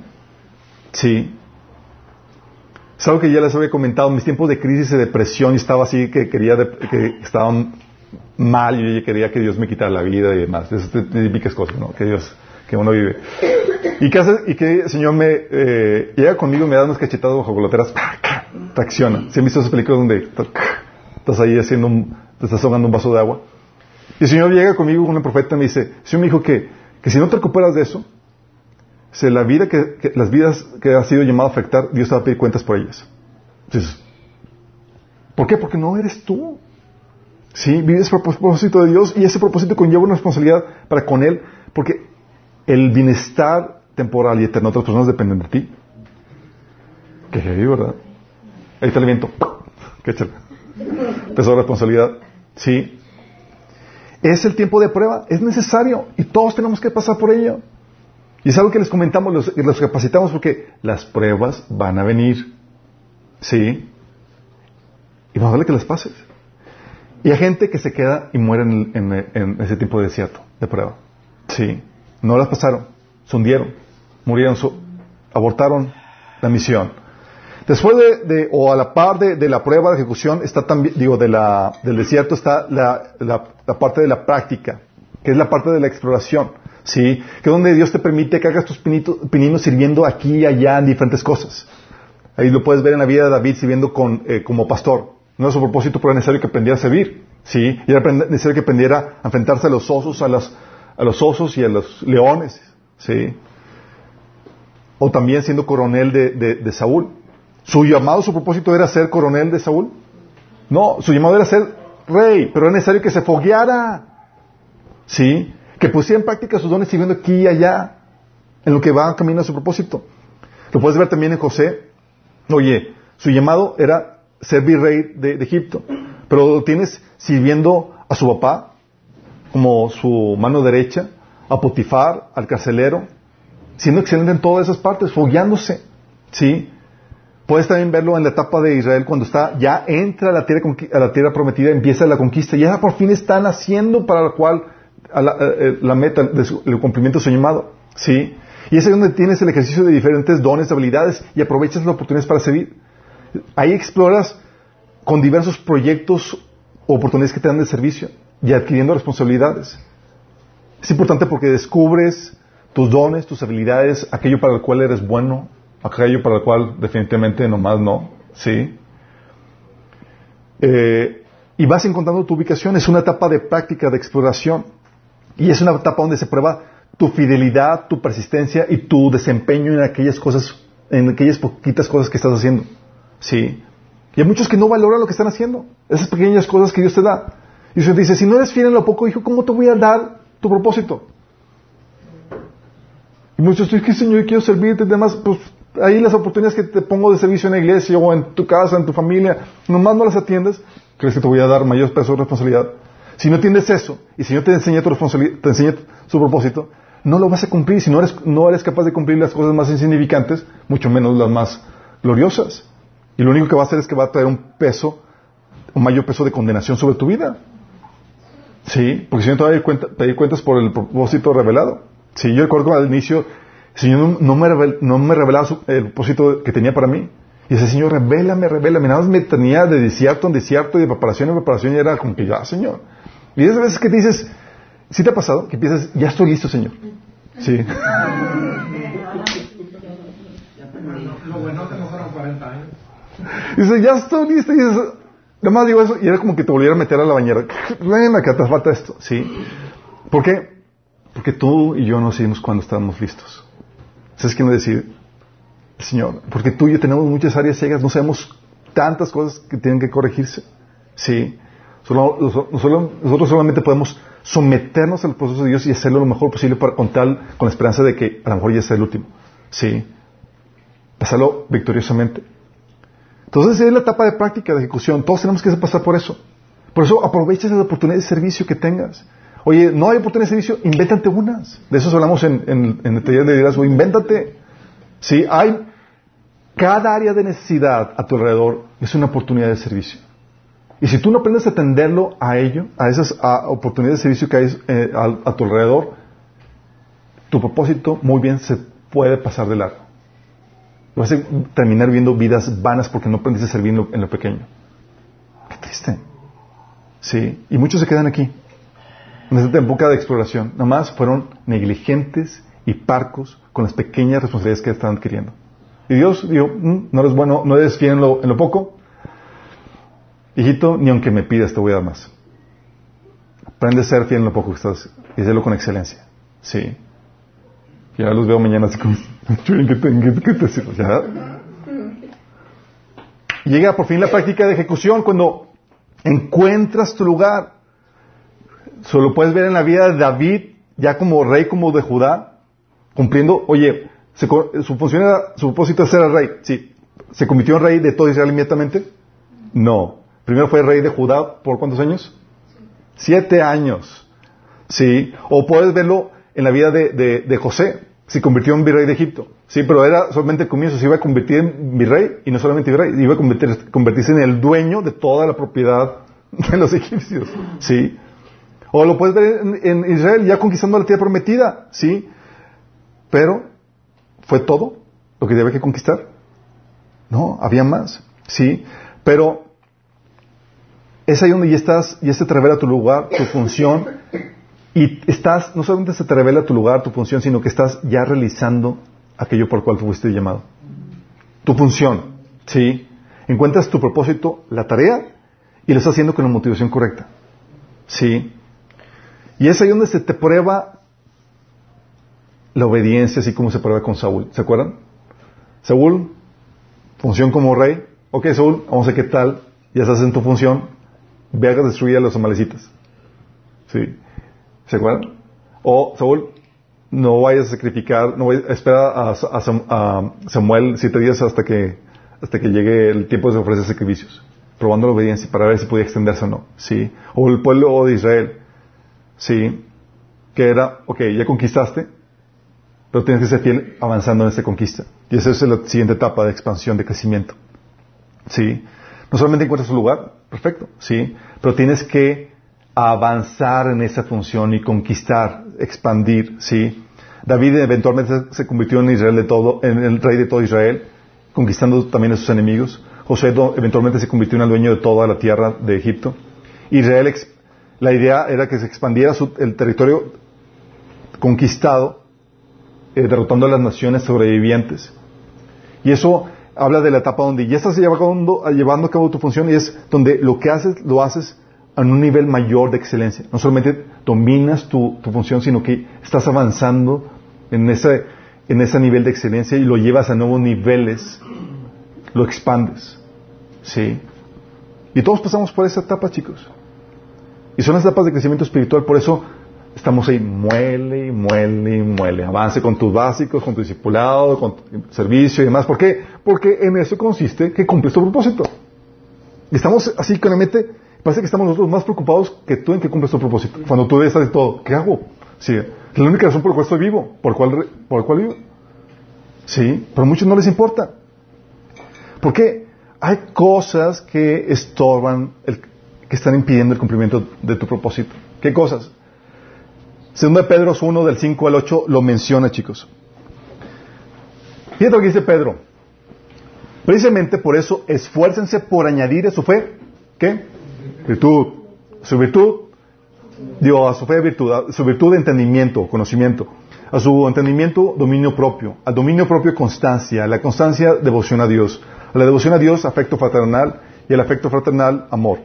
S1: ¿Sí? Es algo que ya les había comentado, mis tiempos de crisis y depresión, estaba así que quería, que estaban mal y yo quería que Dios me quitara la vida y demás. Esas típicas cosas, ¿no? Que Dios, que uno vive. Y que, hace, y que el Señor me eh, llega conmigo y me da unas cachetadas bajo goloteras, tracciona. ¿Se han visto esas películas donde estás ahí haciendo un, te estás ahogando un vaso de agua? Y el Señor llega conmigo con un profeta y me dice, Señor me dijo que, que si no te recuperas de eso, se la vida que, las vidas que has sido llamado a afectar, Dios te va a pedir cuentas por ellas. Entonces, ¿por qué? Porque no eres tú. Sí, vives por propósito de Dios y ese propósito conlleva una responsabilidad para con Él, porque el bienestar temporal y eterno de otras personas dependen de ti. Que heavy, ¿verdad? Ahí está el viento. Qué chévere. Pesó responsabilidad. Sí. Es el tiempo de prueba, es necesario y todos tenemos que pasar por ello. Y es algo que les comentamos, los, los capacitamos porque las pruebas van a venir. ¿Sí? Y más vale que las pases. Y hay gente que se queda y muere en, ese tipo de desierto, de prueba. Sí. No las pasaron. Se hundieron. Murieron. abortaron la misión. Después de, o a la par de, la prueba de ejecución, está también, digo, de la, del desierto está la, la, parte de la práctica, que es la parte de la exploración. ¿sí? Que es donde Dios te permite que hagas tus pininos sirviendo aquí y allá en diferentes cosas. Ahí lo puedes ver en la vida de David sirviendo con, eh, como pastor. No es su propósito, pero era necesario que aprendiera a servir. ¿sí? Y era necesario que aprendiera a enfrentarse a los osos, a, a los osos y a los leones. ¿sí? O también siendo coronel de, de, Saúl. ¿Su llamado, su propósito era ser coronel de Saúl? No, su llamado era ser rey, pero era necesario que se fogueara. ¿Sí? Que pusiera en práctica sus dones sirviendo aquí y allá, en lo que va camino a su propósito. Lo puedes ver también en José, Oye, su llamado era ser virrey de, Egipto, pero lo tienes sirviendo a su papá como su mano derecha, a Potifar, al carcelero, siendo excelente en todas esas partes, fogueándose. ¿Sí? Puedes también verlo en la etapa de Israel cuando está, ya entra a la tierra, a la tierra prometida, empieza la conquista, y ya por fin están haciendo para la cual la, eh, la, meta del cumplimiento de su llamado. ¿Sí? Y es ahí donde tienes el ejercicio de diferentes dones, habilidades y aprovechas las oportunidades para servir. Ahí exploras con diversos proyectos oportunidades que te dan de servicio y adquiriendo responsabilidades. Es importante porque descubres tus dones, tus habilidades, aquello para el cual eres bueno, aquello para el cual definitivamente nomás no, ¿sí? Eh, y vas encontrando tu ubicación. Es una etapa de práctica, de exploración. Y es una etapa donde se prueba tu fidelidad, tu persistencia y tu desempeño en aquellas cosas, en aquellas poquitas cosas que estás haciendo. ¿Sí? Y hay muchos que no valoran lo que están haciendo. Esas pequeñas cosas que Dios te da. Y Dios dice, si no eres fiel en lo poco, hijo, ¿cómo te voy a dar tu propósito? Y muchos dicen, Señor, quiero servirte y demás, pues ahí las oportunidades que te pongo de servicio en la iglesia o en tu casa, en tu familia, nomás no las atiendes, crees que te voy a dar mayor peso de responsabilidad. Si no atiendes eso, y si no te enseña tu responsabilidad, te su propósito, no lo vas a cumplir. Si no eres, no eres capaz de cumplir las cosas más insignificantes, mucho menos las más gloriosas. Y lo único que va a hacer es que va a traer un peso, un mayor peso de condenación sobre tu vida. Sí, porque si no te vas a pedir cuentas por el propósito revelado. Sí, yo recuerdo al inicio, el Señor no, me, no me revelaba el propósito que tenía para mí. Y ese Señor, revélame, revélame. Nada más me tenía de desierto en desierto y de preparación en preparación y era como que ya, Señor. Y esas veces que dices, ¿sí te ha pasado? Que piensas, ya estoy listo, Señor. Sí.
S2: Lo bueno que no fueron 40 años.
S1: Dices, ya estoy listo. Y dices, nada más digo eso y era como que te volviera a meter a la bañera. Ven acá, te falta esto. ¿Sí? ¿Por qué? Porque tú y yo no sabemos cuándo estamos listos. ¿Sabes qué me decir? Señor. Porque tú y yo tenemos muchas áreas ciegas, no sabemos tantas cosas que tienen que corregirse. ¿Sí? nosotros solamente podemos someternos al proceso de Dios y hacerlo lo mejor posible para, con tal, con la esperanza de que a lo mejor ya sea el último. ¿Sí? Pasarlo victoriosamente. Entonces es la etapa de práctica, de ejecución. Todos tenemos que pasar por eso. Por eso aprovecha esa oportunidad de servicio que tengas. Oye, no hay oportunidad de servicio, invéntate unas. De eso hablamos en, en, el taller de liderazgo. Invéntate. Sí, hay cada área de necesidad a tu alrededor es una oportunidad de servicio. Y si tú no aprendes a atenderlo a ello, a esas oportunidades de servicio que hay eh, a, tu alrededor, tu propósito muy bien se puede pasar de largo. Vas a terminar viendo vidas vanas porque no aprendiste a servir en lo, pequeño. Qué triste. Sí, y muchos se quedan aquí, en esta época de exploración. Nada más fueron negligentes y parcos con las pequeñas responsabilidades que están adquiriendo. Y Dios dijo, mm, no eres bueno, no eres fiel en lo, en lo poco, Hijito, ni aunque me pidas te voy a dar más. Aprende a ser fiel en lo poco que estás y hacerlo con excelencia. Sí. Ya los veo mañana así como, ¿qué te. Llega por fin la práctica de ejecución cuando encuentras tu lugar. Solo puedes ver en la vida de David, ya como rey como de Judá, cumpliendo, oye, su función era, su propósito era ser rey. Sí. ¿Se convirtió en rey de todo Israel inmediatamente? No. Primero fue rey de Judá por cuántos años? Siete años. Sí. O puedes verlo en la vida de, de, José. Se convirtió en virrey de Egipto. Sí, pero era solamente el comienzo. Se iba a convertir en virrey y no solamente virrey. Iba a convertirse en el dueño de toda la propiedad de los <laughs> egipcios. Sí. O lo puedes ver en, Israel ya conquistando la tierra prometida. Sí. Pero, ¿fue todo lo que debe que conquistar? No, había más. Sí. Pero es ahí donde ya estás, ya se te revela tu lugar, tu función, y estás, no solamente se te revela tu lugar, tu función, sino que estás ya realizando aquello por el cual fuiste llamado. Tu función, ¿sí? Encuentras tu propósito, la tarea, y lo estás haciendo con la motivación correcta. ¿Sí? Y es ahí donde se te prueba la obediencia, así como se prueba con Saúl. ¿Se acuerdan? Saúl, función como rey. Ok, Saúl, vamos a ver qué tal. Ya estás en tu función ve a destruir a los amalecitas. ¿Sí? ¿Se acuerdan? O, Saúl, no vayas a sacrificar, no vayas, espera a, Samuel siete días hasta que hasta que llegue el tiempo de ofrecer sacrificios, probando la obediencia para ver si podía extenderse o no, ¿sí? O el pueblo de Israel, ¿sí? Que era, ok, ya conquistaste, pero tienes que ser fiel avanzando en esta conquista. Y esa es la siguiente etapa de expansión, de crecimiento. ¿Sí? No solamente encuentras tu lugar, perfecto, ¿sí? Pero tienes que avanzar en esa función y conquistar, expandir, ¿sí? David eventualmente se convirtió en Israel de todo, en el rey de todo Israel, conquistando también a sus enemigos. José eventualmente se convirtió en el dueño de toda la tierra de Egipto. Israel, la idea era que se expandiera el territorio conquistado, eh, derrotando a las naciones sobrevivientes. Y eso habla de la etapa donde ya estás llevando, llevando a cabo tu función y es donde lo que haces, lo haces en un nivel mayor de excelencia. No solamente dominas tu, función, sino que estás avanzando en ese, en ese nivel de excelencia y lo llevas a nuevos niveles, lo expandes. ¿Sí? Y todos pasamos por esa etapa, chicos. Y son las etapas de crecimiento espiritual, por eso estamos ahí, muele y muele y muele. Avance con tus básicos, con tu discipulado, con tu servicio y demás. ¿Por qué? Porque en eso consiste que cumples tu propósito. Y estamos así con la mente Parece que estamos nosotros más preocupados que tú en que cumples tu propósito. Cuando tú estás de todo, ¿qué hago? Sí, es la única razón por la cual estoy vivo, por, cual, por la cual vivo. Sí, pero a muchos no les importa. Porque hay cosas que estorban, el, que están impidiendo el cumplimiento de tu propósito. ¿Qué cosas? Segunda de Pedro 1 del 5 al 8 lo menciona, chicos. Fíjate lo que dice Pedro. Precisamente por eso, esfuércense por añadir a su fe, ¿qué? Virtud. Su virtud, digo, a su fe virtud, a su virtud de entendimiento, conocimiento. A su entendimiento, dominio propio. Al dominio propio, constancia. A la constancia, devoción a Dios. A la devoción a Dios, afecto fraternal. Y al afecto fraternal, amor.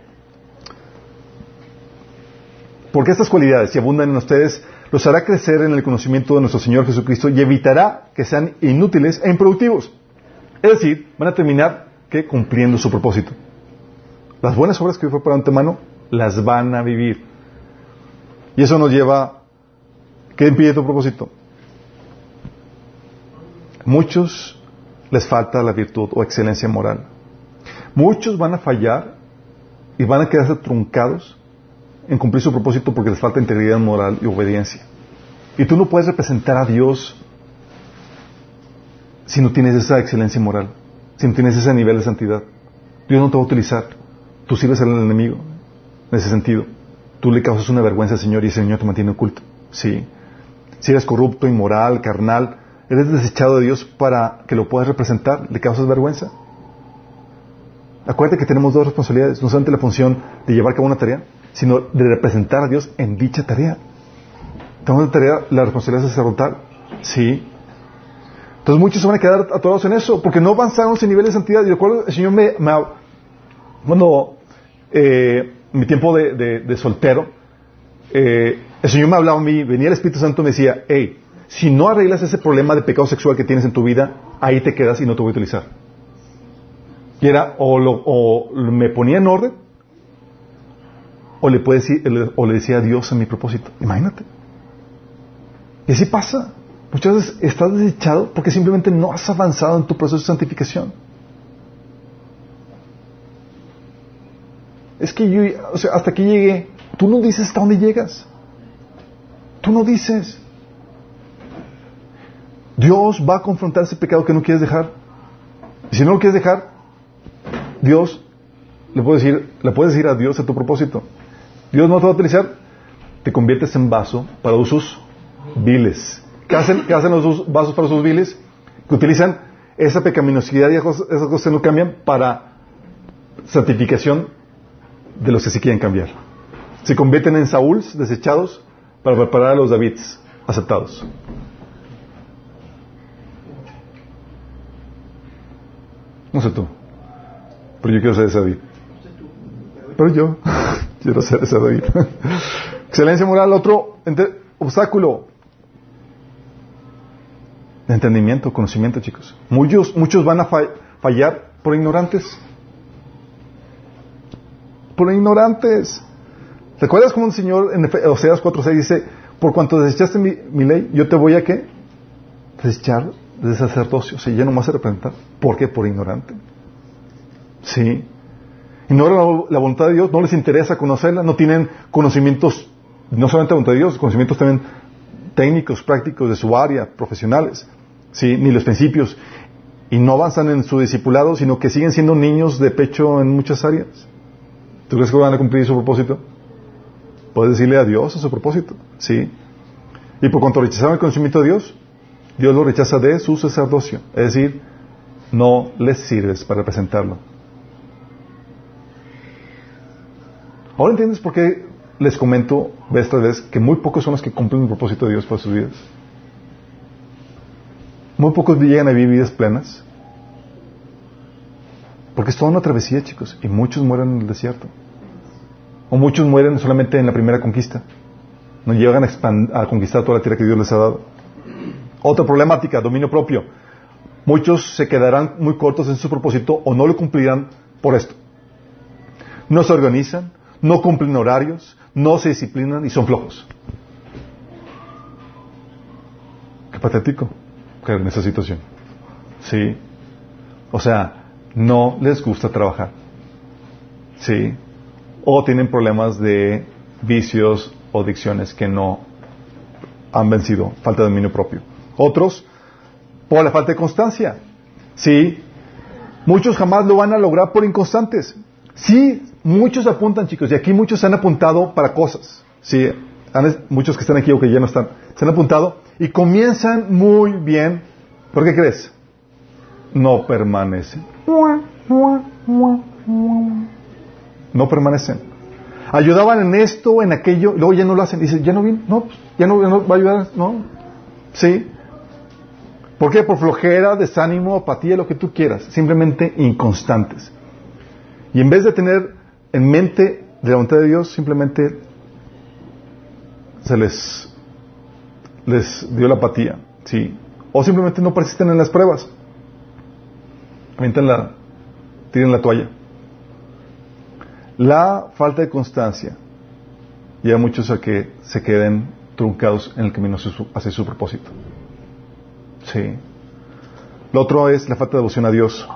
S1: Porque estas cualidades, si abundan en ustedes, los hará crecer en el conocimiento de nuestro Señor Jesucristo y evitará que sean inútiles e improductivos. Es decir, van a terminar que cumpliendo su propósito. Las buenas obras que fue por antemano las van a vivir. Y eso nos lleva, ¿qué impide tu propósito? Muchos les falta la virtud o excelencia moral. Muchos van a fallar y van a quedarse truncados en cumplir su propósito porque les falta integridad moral y obediencia. Y tú no puedes representar a Dios si no tienes esa excelencia moral, si no tienes ese nivel de santidad. Dios no te va a utilizar. Tú sirves al enemigo, en ese sentido. Tú le causas una vergüenza al Señor y el Señor te mantiene oculto. Sí. Si eres corrupto, inmoral, carnal, eres desechado de Dios para que lo puedas representar, le causas vergüenza. Acuérdate que tenemos dos responsabilidades, no solamente la función de llevar a cabo una tarea, sino de representar a Dios en dicha tarea. Tenemos la tarea, la responsabilidad sacerdotal. Sí. Entonces muchos se van a quedar atorados en eso, porque no avanzamos en nivel de santidad. Y recuerdo, el Señor me, me, cuando eh, mi tiempo de, soltero, eh, el Señor me hablaba a mí, venía el Espíritu Santo y me decía, hey, si no arreglas ese problema de pecado sexual que tienes en tu vida, ahí te quedas y no te voy a utilizar. Y era, o, lo, me ponía en orden, o le, puede decir, o le decía a Dios en mi propósito. Imagínate. Y así pasa. Muchas veces estás desechado porque simplemente no has avanzado en tu proceso de santificación. es que yo, o sea, hasta aquí llegué. Tú no dices hasta dónde llegas. Tú no dices. Dios va a confrontar ese pecado que no quieres dejar. Y si no lo quieres dejar, Dios le puede decir, le puedes decir a Dios a tu propósito. Dios no te va a utilizar, te conviertes en vaso para usos viles. ¿Qué hacen, hacen los vasos para usos viles? Que utilizan esa pecaminosidad y esas cosas no cambian para santificación de los que sí quieren cambiar. Se convierten en Saúls desechados para preparar a los Davids aceptados. No sé tú, pero yo quiero ser David. Pero yo <laughs> quiero ser ese David. <laughs> Excelencia moral, otro obstáculo. Entendimiento, conocimiento, chicos. Muchos, muchos van a fallar por ignorantes por ignorantes. ¿Recuerdas cómo el Señor en Oseas 4.6 dice, por cuanto desechaste mi, ley, yo te voy a qué? Desechar de sacerdocio. O ya no más a representar. ¿Por qué? Por ignorante. Sí. Ignoran la, voluntad de Dios, no les interesa conocerla, no tienen conocimientos, no solamente la voluntad de Dios, conocimientos también técnicos, prácticos de su área, profesionales, ¿sí? ni los principios, y no avanzan en su discipulado, sino que siguen siendo niños de pecho en muchas áreas. ¿Tú crees que van a cumplir su propósito? Puedes decirle a Dios a su propósito, ¿sí? Y por cuanto rechazaron el conocimiento de Dios, Dios lo rechaza de su sacerdocio, es decir, no les sirves para representarlo. Ahora entiendes por qué les comento vez tras vez que muy pocos son los que cumplen el propósito de Dios para sus vidas. Muy pocos llegan a vivir vidas plenas. Porque es toda una travesía, chicos, y muchos mueren en el desierto. O muchos mueren solamente en la primera conquista. No llegan a, a conquistar toda la tierra que Dios les ha dado. Otra problemática, dominio propio. Muchos se quedarán muy cortos en su propósito o no lo cumplirán por esto. No se organizan, no cumplen horarios, no se disciplinan y son flojos. Qué patético caer en esa situación. Sí. O sea, no les gusta trabajar. Sí. O tienen problemas de vicios o adicciones que no han vencido, falta de dominio propio. Otros, por la falta de constancia. Sí. Muchos jamás lo van a lograr por inconstantes. Sí, muchos apuntan, chicos, y aquí muchos se han apuntado para cosas. Sí, muchos que están aquí o que ya no están, se han apuntado y comienzan muy bien. ¿Por qué crees? No permanecen. No permanecen. Ayudaban en esto, en aquello, y luego ya no lo hacen. Dice, ya no viene, no, pues, ya no, ya no va a ayudar, no. Sí. ¿Por qué? Por flojera, desánimo, apatía, lo que tú quieras. Simplemente inconstantes. Y en vez de tener en mente de la voluntad de Dios, simplemente se les, les dio la apatía, ¿sí? O simplemente no persisten en las pruebas. la, tiren la toalla. La falta de constancia lleva a muchos a que se queden truncados en el camino hacia su, propósito. Sí. Lo otro es la falta de devoción a Dios.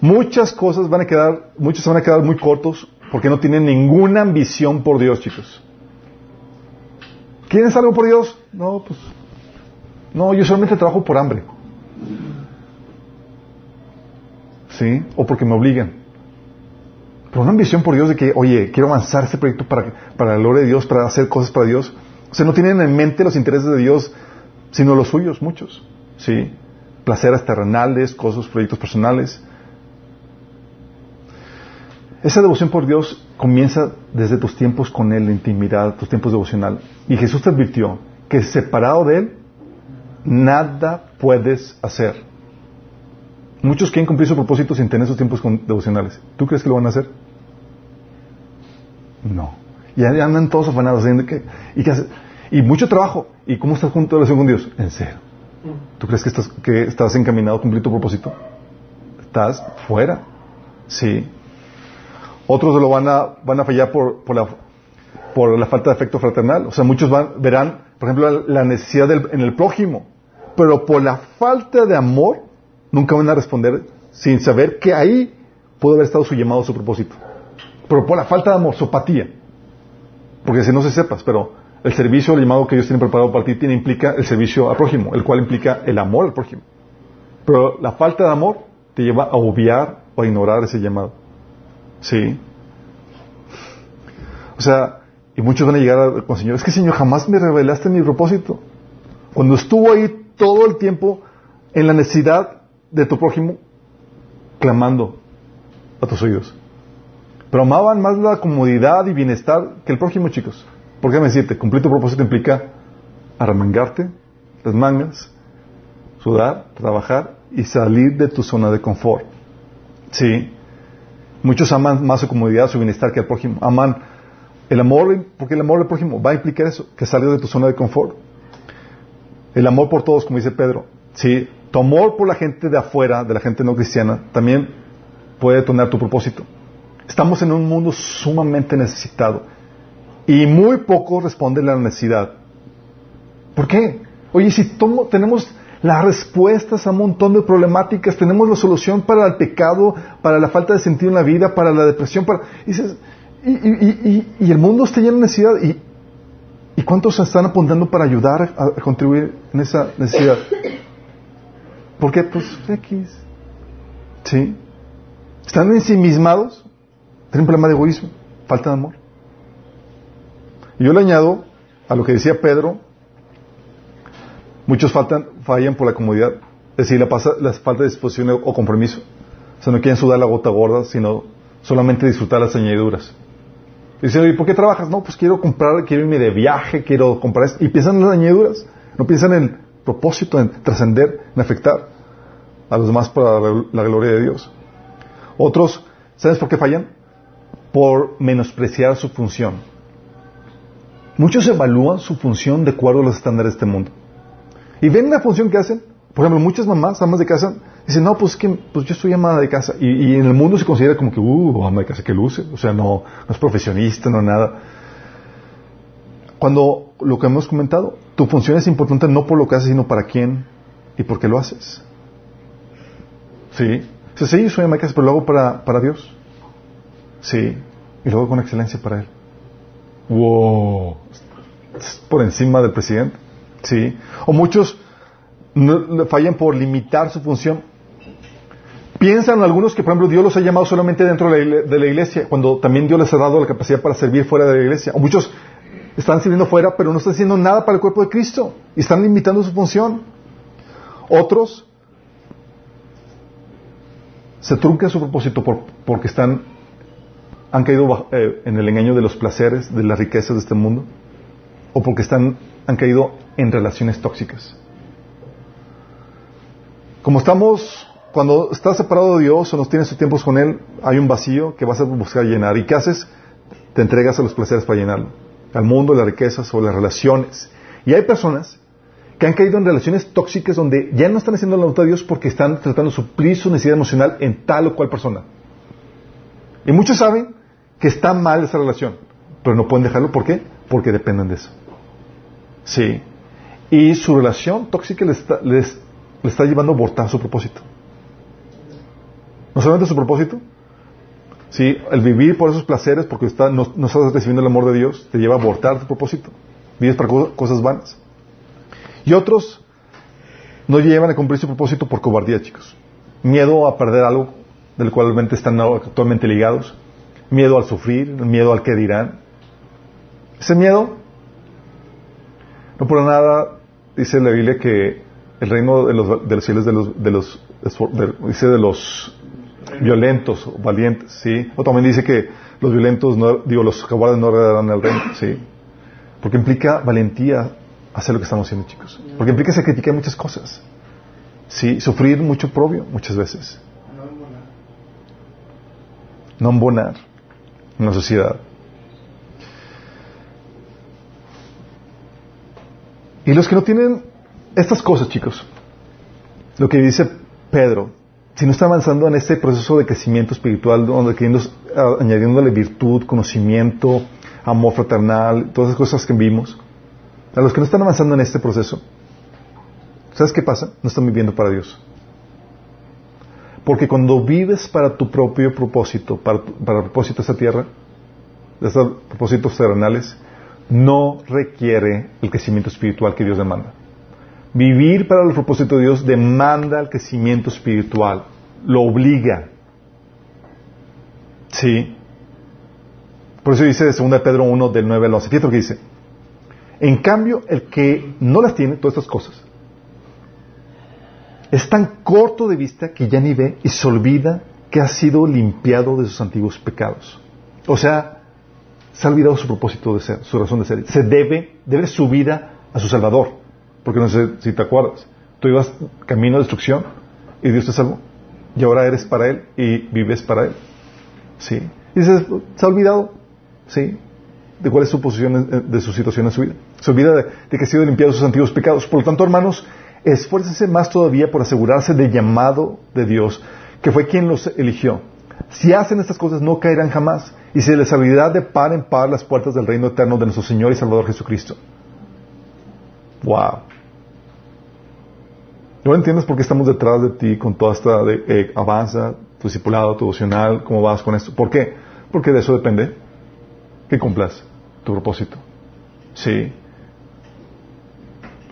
S1: Muchas cosas van a quedar, muchos van a quedar muy cortos porque no tienen ninguna ambición por Dios, chicos. ¿Quieren algo por Dios? No, pues. No, yo solamente trabajo por hambre. ¿Sí? O porque me obligan. Pero una ambición por Dios de que, oye, quiero avanzar este proyecto para, para la gloria de Dios, para hacer cosas para Dios. O sea, no tienen en mente los intereses de Dios, sino los suyos, muchos. ¿Sí? Placeres terrenales, cosas, proyectos personales. Esa devoción por Dios comienza desde tus tiempos con Él, la intimidad, tus tiempos devocional. Y Jesús te advirtió que separado de Él, nada puedes hacer. Muchos quieren cumplir su propósito sin tener sus tiempos devocionales. ¿Tú crees que lo van a hacer? No. Y andan todos afanados. Que, y, que y mucho trabajo. ¿Y cómo estás junto a relación con Dios? En cero. ¿Tú crees que estás, que estás encaminado a cumplir tu propósito? Estás fuera. Sí. Otros lo van a, van a fallar por, por, la, por la falta de afecto fraternal. O sea, muchos van, verán, por ejemplo, la, necesidad en el prójimo. Pero por la falta de amor, nunca van a responder sin saber que ahí pudo haber estado su llamado, su propósito. Pero por la falta de amor, su apatía. Porque si no se sepas, pero el servicio, el llamado que Dios tiene preparado para ti, tiene, implica el servicio al prójimo, el cual implica el amor al prójimo. Pero la falta de amor te lleva a obviar o a ignorar ese llamado. Sí. O sea, y muchos van a llegar con Señor, es que Señor, jamás me revelaste mi propósito. Cuando estuvo ahí todo el tiempo en la necesidad de tu prójimo, clamando a tus oídos. Pero amaban más la comodidad y bienestar que el prójimo, chicos. ¿Por qué me decirte? Cumplir tu propósito implica arremangarte las mangas, sudar, trabajar y salir de tu zona de confort. Sí. Muchos aman más su comodidad, su bienestar que al prójimo. Aman el amor, porque el amor al prójimo va a implicar eso, que salgas de tu zona de confort. El amor por todos, como dice Pedro. Sí, tu amor por la gente de afuera, de la gente no cristiana, también puede detonar tu propósito. Estamos en un mundo sumamente necesitado y muy poco responde a la necesidad. ¿Por qué? Oye, si tenemos las respuestas a un montón de problemáticas, tenemos la solución para el pecado, para la falta de sentido en la vida, para la depresión, para... Y, y, y, y, el mundo está lleno de necesidad. ¿Y, ¿Y cuántos se están apuntando para ayudar a, contribuir en esa necesidad? <coughs> ¿Por qué? Pues X. ¿Sí? ¿Están ensimismados? Tienen un problema de egoísmo, falta de amor. Y yo le añado a lo que decía Pedro, muchos faltan, fallan por la comodidad, es decir, la, falta de disposición o compromiso. O sea, no quieren sudar la gota gorda, sino solamente disfrutar las añadiduras. Y dicen, ¿y por qué trabajas? No, pues quiero comprar, quiero irme de viaje, quiero comprar esto. Y piensan en las añadiduras. No piensan en el propósito, en trascender, en afectar a los demás para la gloria de Dios. Otros, ¿sabes por qué fallan? Por menospreciar su función. Muchos evalúan su función de acuerdo a los estándares de este mundo. Y ven la función que hacen. Por ejemplo, muchas mamás, amas de casa, dicen, no, pues que pues yo soy amada de casa. Y, en el mundo se considera como que, uh, ama de casa que luce. O sea, no, no es profesionista, no nada. Cuando lo que hemos comentado, tu función es importante no por lo que haces, sino para quién y por qué lo haces. ¿Sí? O yo soy ama de casa, pero lo hago para, para Dios. Sí. Y lo hago con excelencia para Él. Wow. Por encima del presidente. Sí. O muchos fallan por limitar su función. Piensan algunos que, por ejemplo, Dios los ha llamado solamente dentro de la iglesia, cuando también Dios les ha dado la capacidad para servir fuera de la iglesia. O muchos están sirviendo fuera, pero no están haciendo nada para el cuerpo de Cristo y están limitando su función. Otros se truncan su propósito porque están han caído eh, en el engaño de los placeres, de las riquezas de este mundo, o porque están, han caído en relaciones tóxicas. Como estamos, cuando estás separado de Dios o no tienes tus tiempos con Él, hay un vacío que vas a buscar llenar. ¿Y qué haces? Te entregas a los placeres para llenarlo. Al mundo, las riquezas o las relaciones. Y hay personas que han caído en relaciones tóxicas donde ya no están haciendo la voluntad de Dios porque están tratando de suplir su necesidad emocional en tal o cual persona. Y muchos saben que está mal esa relación, pero no pueden dejarlo. ¿Por qué? Porque dependen de eso. Sí. Y su relación tóxica les está, les, está llevando a abortar su propósito. No solamente su propósito, sí, el vivir por esos placeres, porque está, no, estás recibiendo el amor de Dios, te lleva a abortar tu propósito. Vives para cosas vanas. Y otros no llevan a cumplir su propósito por cobardía, chicos. Miedo a perder algo del cual están actualmente ligados miedo al sufrir, miedo al que dirán. Ese miedo, no por nada, dice la Biblia que el reino de los, cielos de los, de los dice de los violentos, valientes, ¿sí? O también dice que los violentos, no, digo, los cobardes no heredarán el reino, ¿sí? Porque implica valentía hacer lo que estamos haciendo, chicos. Porque implica sacrificar muchas cosas. Sí, sufrir mucho propio muchas veces. No embonar en la sociedad. Y los que no tienen estas cosas, chicos, lo que dice Pedro, si no está avanzando en este proceso de crecimiento espiritual, donde añadiéndole virtud, conocimiento, amor fraternal, todas esas cosas que vimos, a los que no están avanzando en este proceso, ¿sabes qué pasa? No están viviendo para Dios. Porque cuando vives para tu propio propósito, para, para el propósito de esta tierra, de estos propósitos terrenales, no requiere el crecimiento espiritual que Dios demanda. Vivir para el propósito de Dios demanda el crecimiento espiritual, lo obliga. Sí. Por eso dice de 2 Pedro 1 del 9 al 11. Fíjate lo que dice. En cambio, el que no las tiene, todas estas cosas, es tan corto de vista que ya ni ve y se olvida que ha sido limpiado de sus antiguos pecados. O sea, se ha olvidado su propósito de ser, su razón de ser. Se debe, debe su vida a su Salvador. Porque no sé si te acuerdas. Tú ibas camino a destrucción y Dios te salvó. Y ahora eres para Él y vives para Él. ¿Sí? Y se ha olvidado. ¿Sí? De cuál es su posición, de su situación en su vida. Se olvida de, de que ha sido limpiado de sus antiguos pecados. Por lo tanto, hermanos, esfuércese más todavía por asegurarse del llamado de Dios, que fue quien los eligió. Si hacen estas cosas no caerán jamás y se les abrirá de par en par las puertas del reino eterno de nuestro Señor y Salvador Jesucristo. Wow. ¿No entiendes por qué estamos detrás de ti con toda esta de, eh, avanza, tu discipulado, tu devocional, cómo vas con esto? ¿Por qué? Porque de eso depende que cumplas tu propósito. Sí.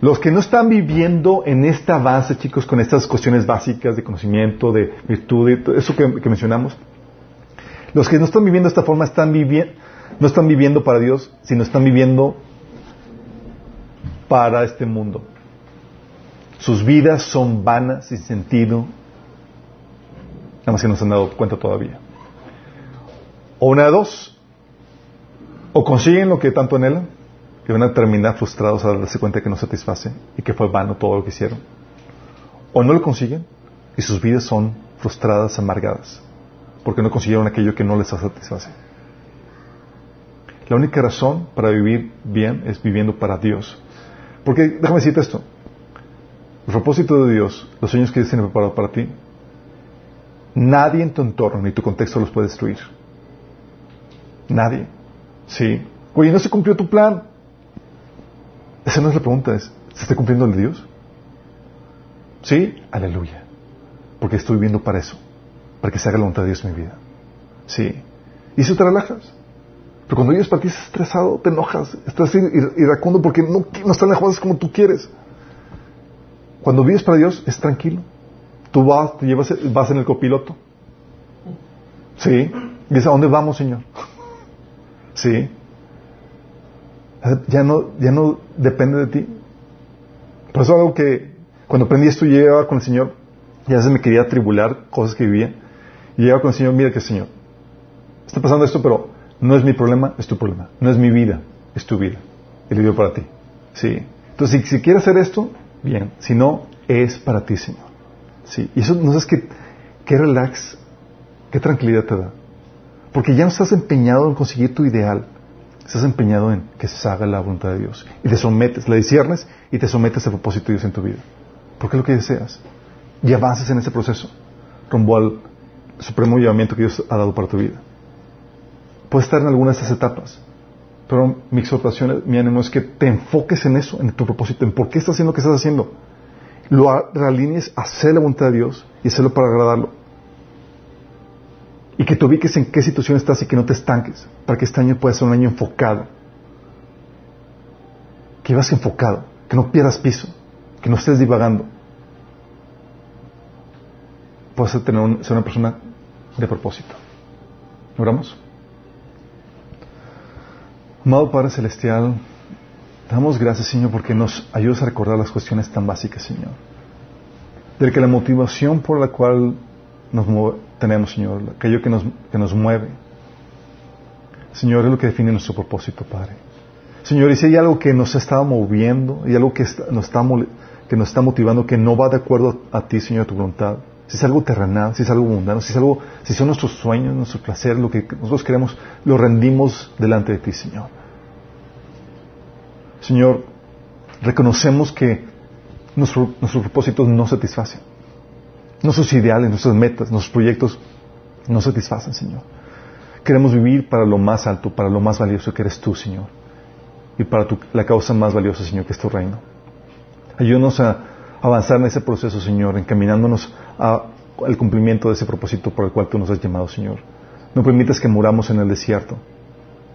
S1: Los que no están viviendo en esta base, chicos, con estas cuestiones básicas de conocimiento, de virtud, de eso que, mencionamos, los que no están viviendo de esta forma están no están viviendo para Dios, sino están viviendo para este mundo. Sus vidas son vanas, sin sentido, nada más que no se han dado cuenta todavía. O una de dos, o consiguen lo que tanto anhelan, que van a terminar frustrados al darse cuenta que no satisface y que fue vano todo lo que hicieron. O no lo consiguen y sus vidas son frustradas, amargadas, porque no consiguieron aquello que no les satisface. La única razón para vivir bien es viviendo para Dios. Porque, déjame decirte esto, el propósito de Dios, los sueños que Dios tiene preparado para ti, nadie en tu entorno ni tu contexto los puede destruir. Nadie. Sí. Oye, no se cumplió tu plan. Esa no es la pregunta, es, ¿se está cumpliendo el Dios? Sí, aleluya. Porque estoy viviendo para eso, para que se haga la voluntad de Dios en mi vida. Sí. Y eso te relajas. Pero cuando vives para ti estás estresado, te enojas, estás iracundo porque no, no están las cosas como tú quieres. Cuando vives para Dios es tranquilo. Tú vas, te llevas, vas en el copiloto. Sí. Dices, ¿a dónde vamos, Señor? Sí. Ya no, ya no depende de ti. Por eso algo que cuando aprendí esto y llegaba con el Señor, ya se me quería atribular cosas que vivía. Y llegaba con el Señor, mira que Señor, está pasando esto, pero no es mi problema, es tu problema. No es mi vida, es tu vida. El vivo para ti. Sí. Entonces, si, si quieres hacer esto, bien. Si no, es para ti, Señor. Sí. Y eso, no sabes qué, qué relax, qué tranquilidad te da. Porque ya no estás empeñado en conseguir tu ideal. Estás empeñado en que se haga la voluntad de Dios. Y te sometes, la disiernes y te sometes al propósito de Dios en tu vida. Porque es lo que deseas. Y avances en ese proceso. Rumbo al supremo llamamiento que Dios ha dado para tu vida. Puedes estar en alguna de estas etapas. Pero mi exhortación, mi ánimo es que te enfoques en eso, en tu propósito, en por qué estás haciendo lo que estás haciendo. Lo realinees a hacer la voluntad de Dios y hacerlo para agradarlo. Y que te ubiques en qué situación estás y que no te estanques, para que este año pueda ser un año enfocado. Que vayas enfocado, que no pierdas piso, que no estés divagando. Puedes tener ser una persona de propósito. ¿Oramos? Amado Padre Celestial, damos gracias, Señor, porque nos ayudas a recordar las cuestiones tan básicas, Señor. De que la motivación por la cual nos tenemos, Señor, aquello que nos, que nos mueve, Señor, es lo que define nuestro propósito, Padre. Señor, y si hay algo que nos está moviendo, y algo que, nos está, que nos está motivando, que no va de acuerdo a ti, Señor, a tu voluntad, si es algo terrenal, si es algo mundano, si es algo, si son nuestros sueños, nuestros placeres, lo que nosotros queremos, lo rendimos delante de ti, Señor. Señor, reconocemos que nuestros propósitos no satisfacen. Nuestros ideales, nuestras metas, nuestros proyectos no satisfacen, Señor. Queremos vivir para lo más alto, para lo más valioso que eres tú, Señor. Y para la causa más valiosa, Señor, que es tu reino. Ayúdanos a avanzar en ese proceso, Señor, encaminándonos al cumplimiento de ese propósito por el cual tú nos has llamado, Señor. No permitas que muramos en el desierto,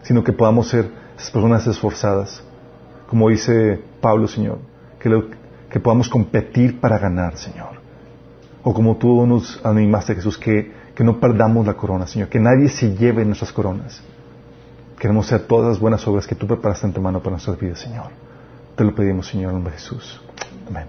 S1: sino que podamos ser personas esforzadas, como dice Pablo, Señor, que podamos competir para ganar, Señor. O como tú nos animaste, Jesús, que, que no perdamos la corona, Señor, que nadie se lleve nuestras coronas. Queremos ser todas las buenas obras que tú preparaste en tu mano para nuestras vidas, Señor. Te lo pedimos, Señor, en nombre de Jesús. Amén.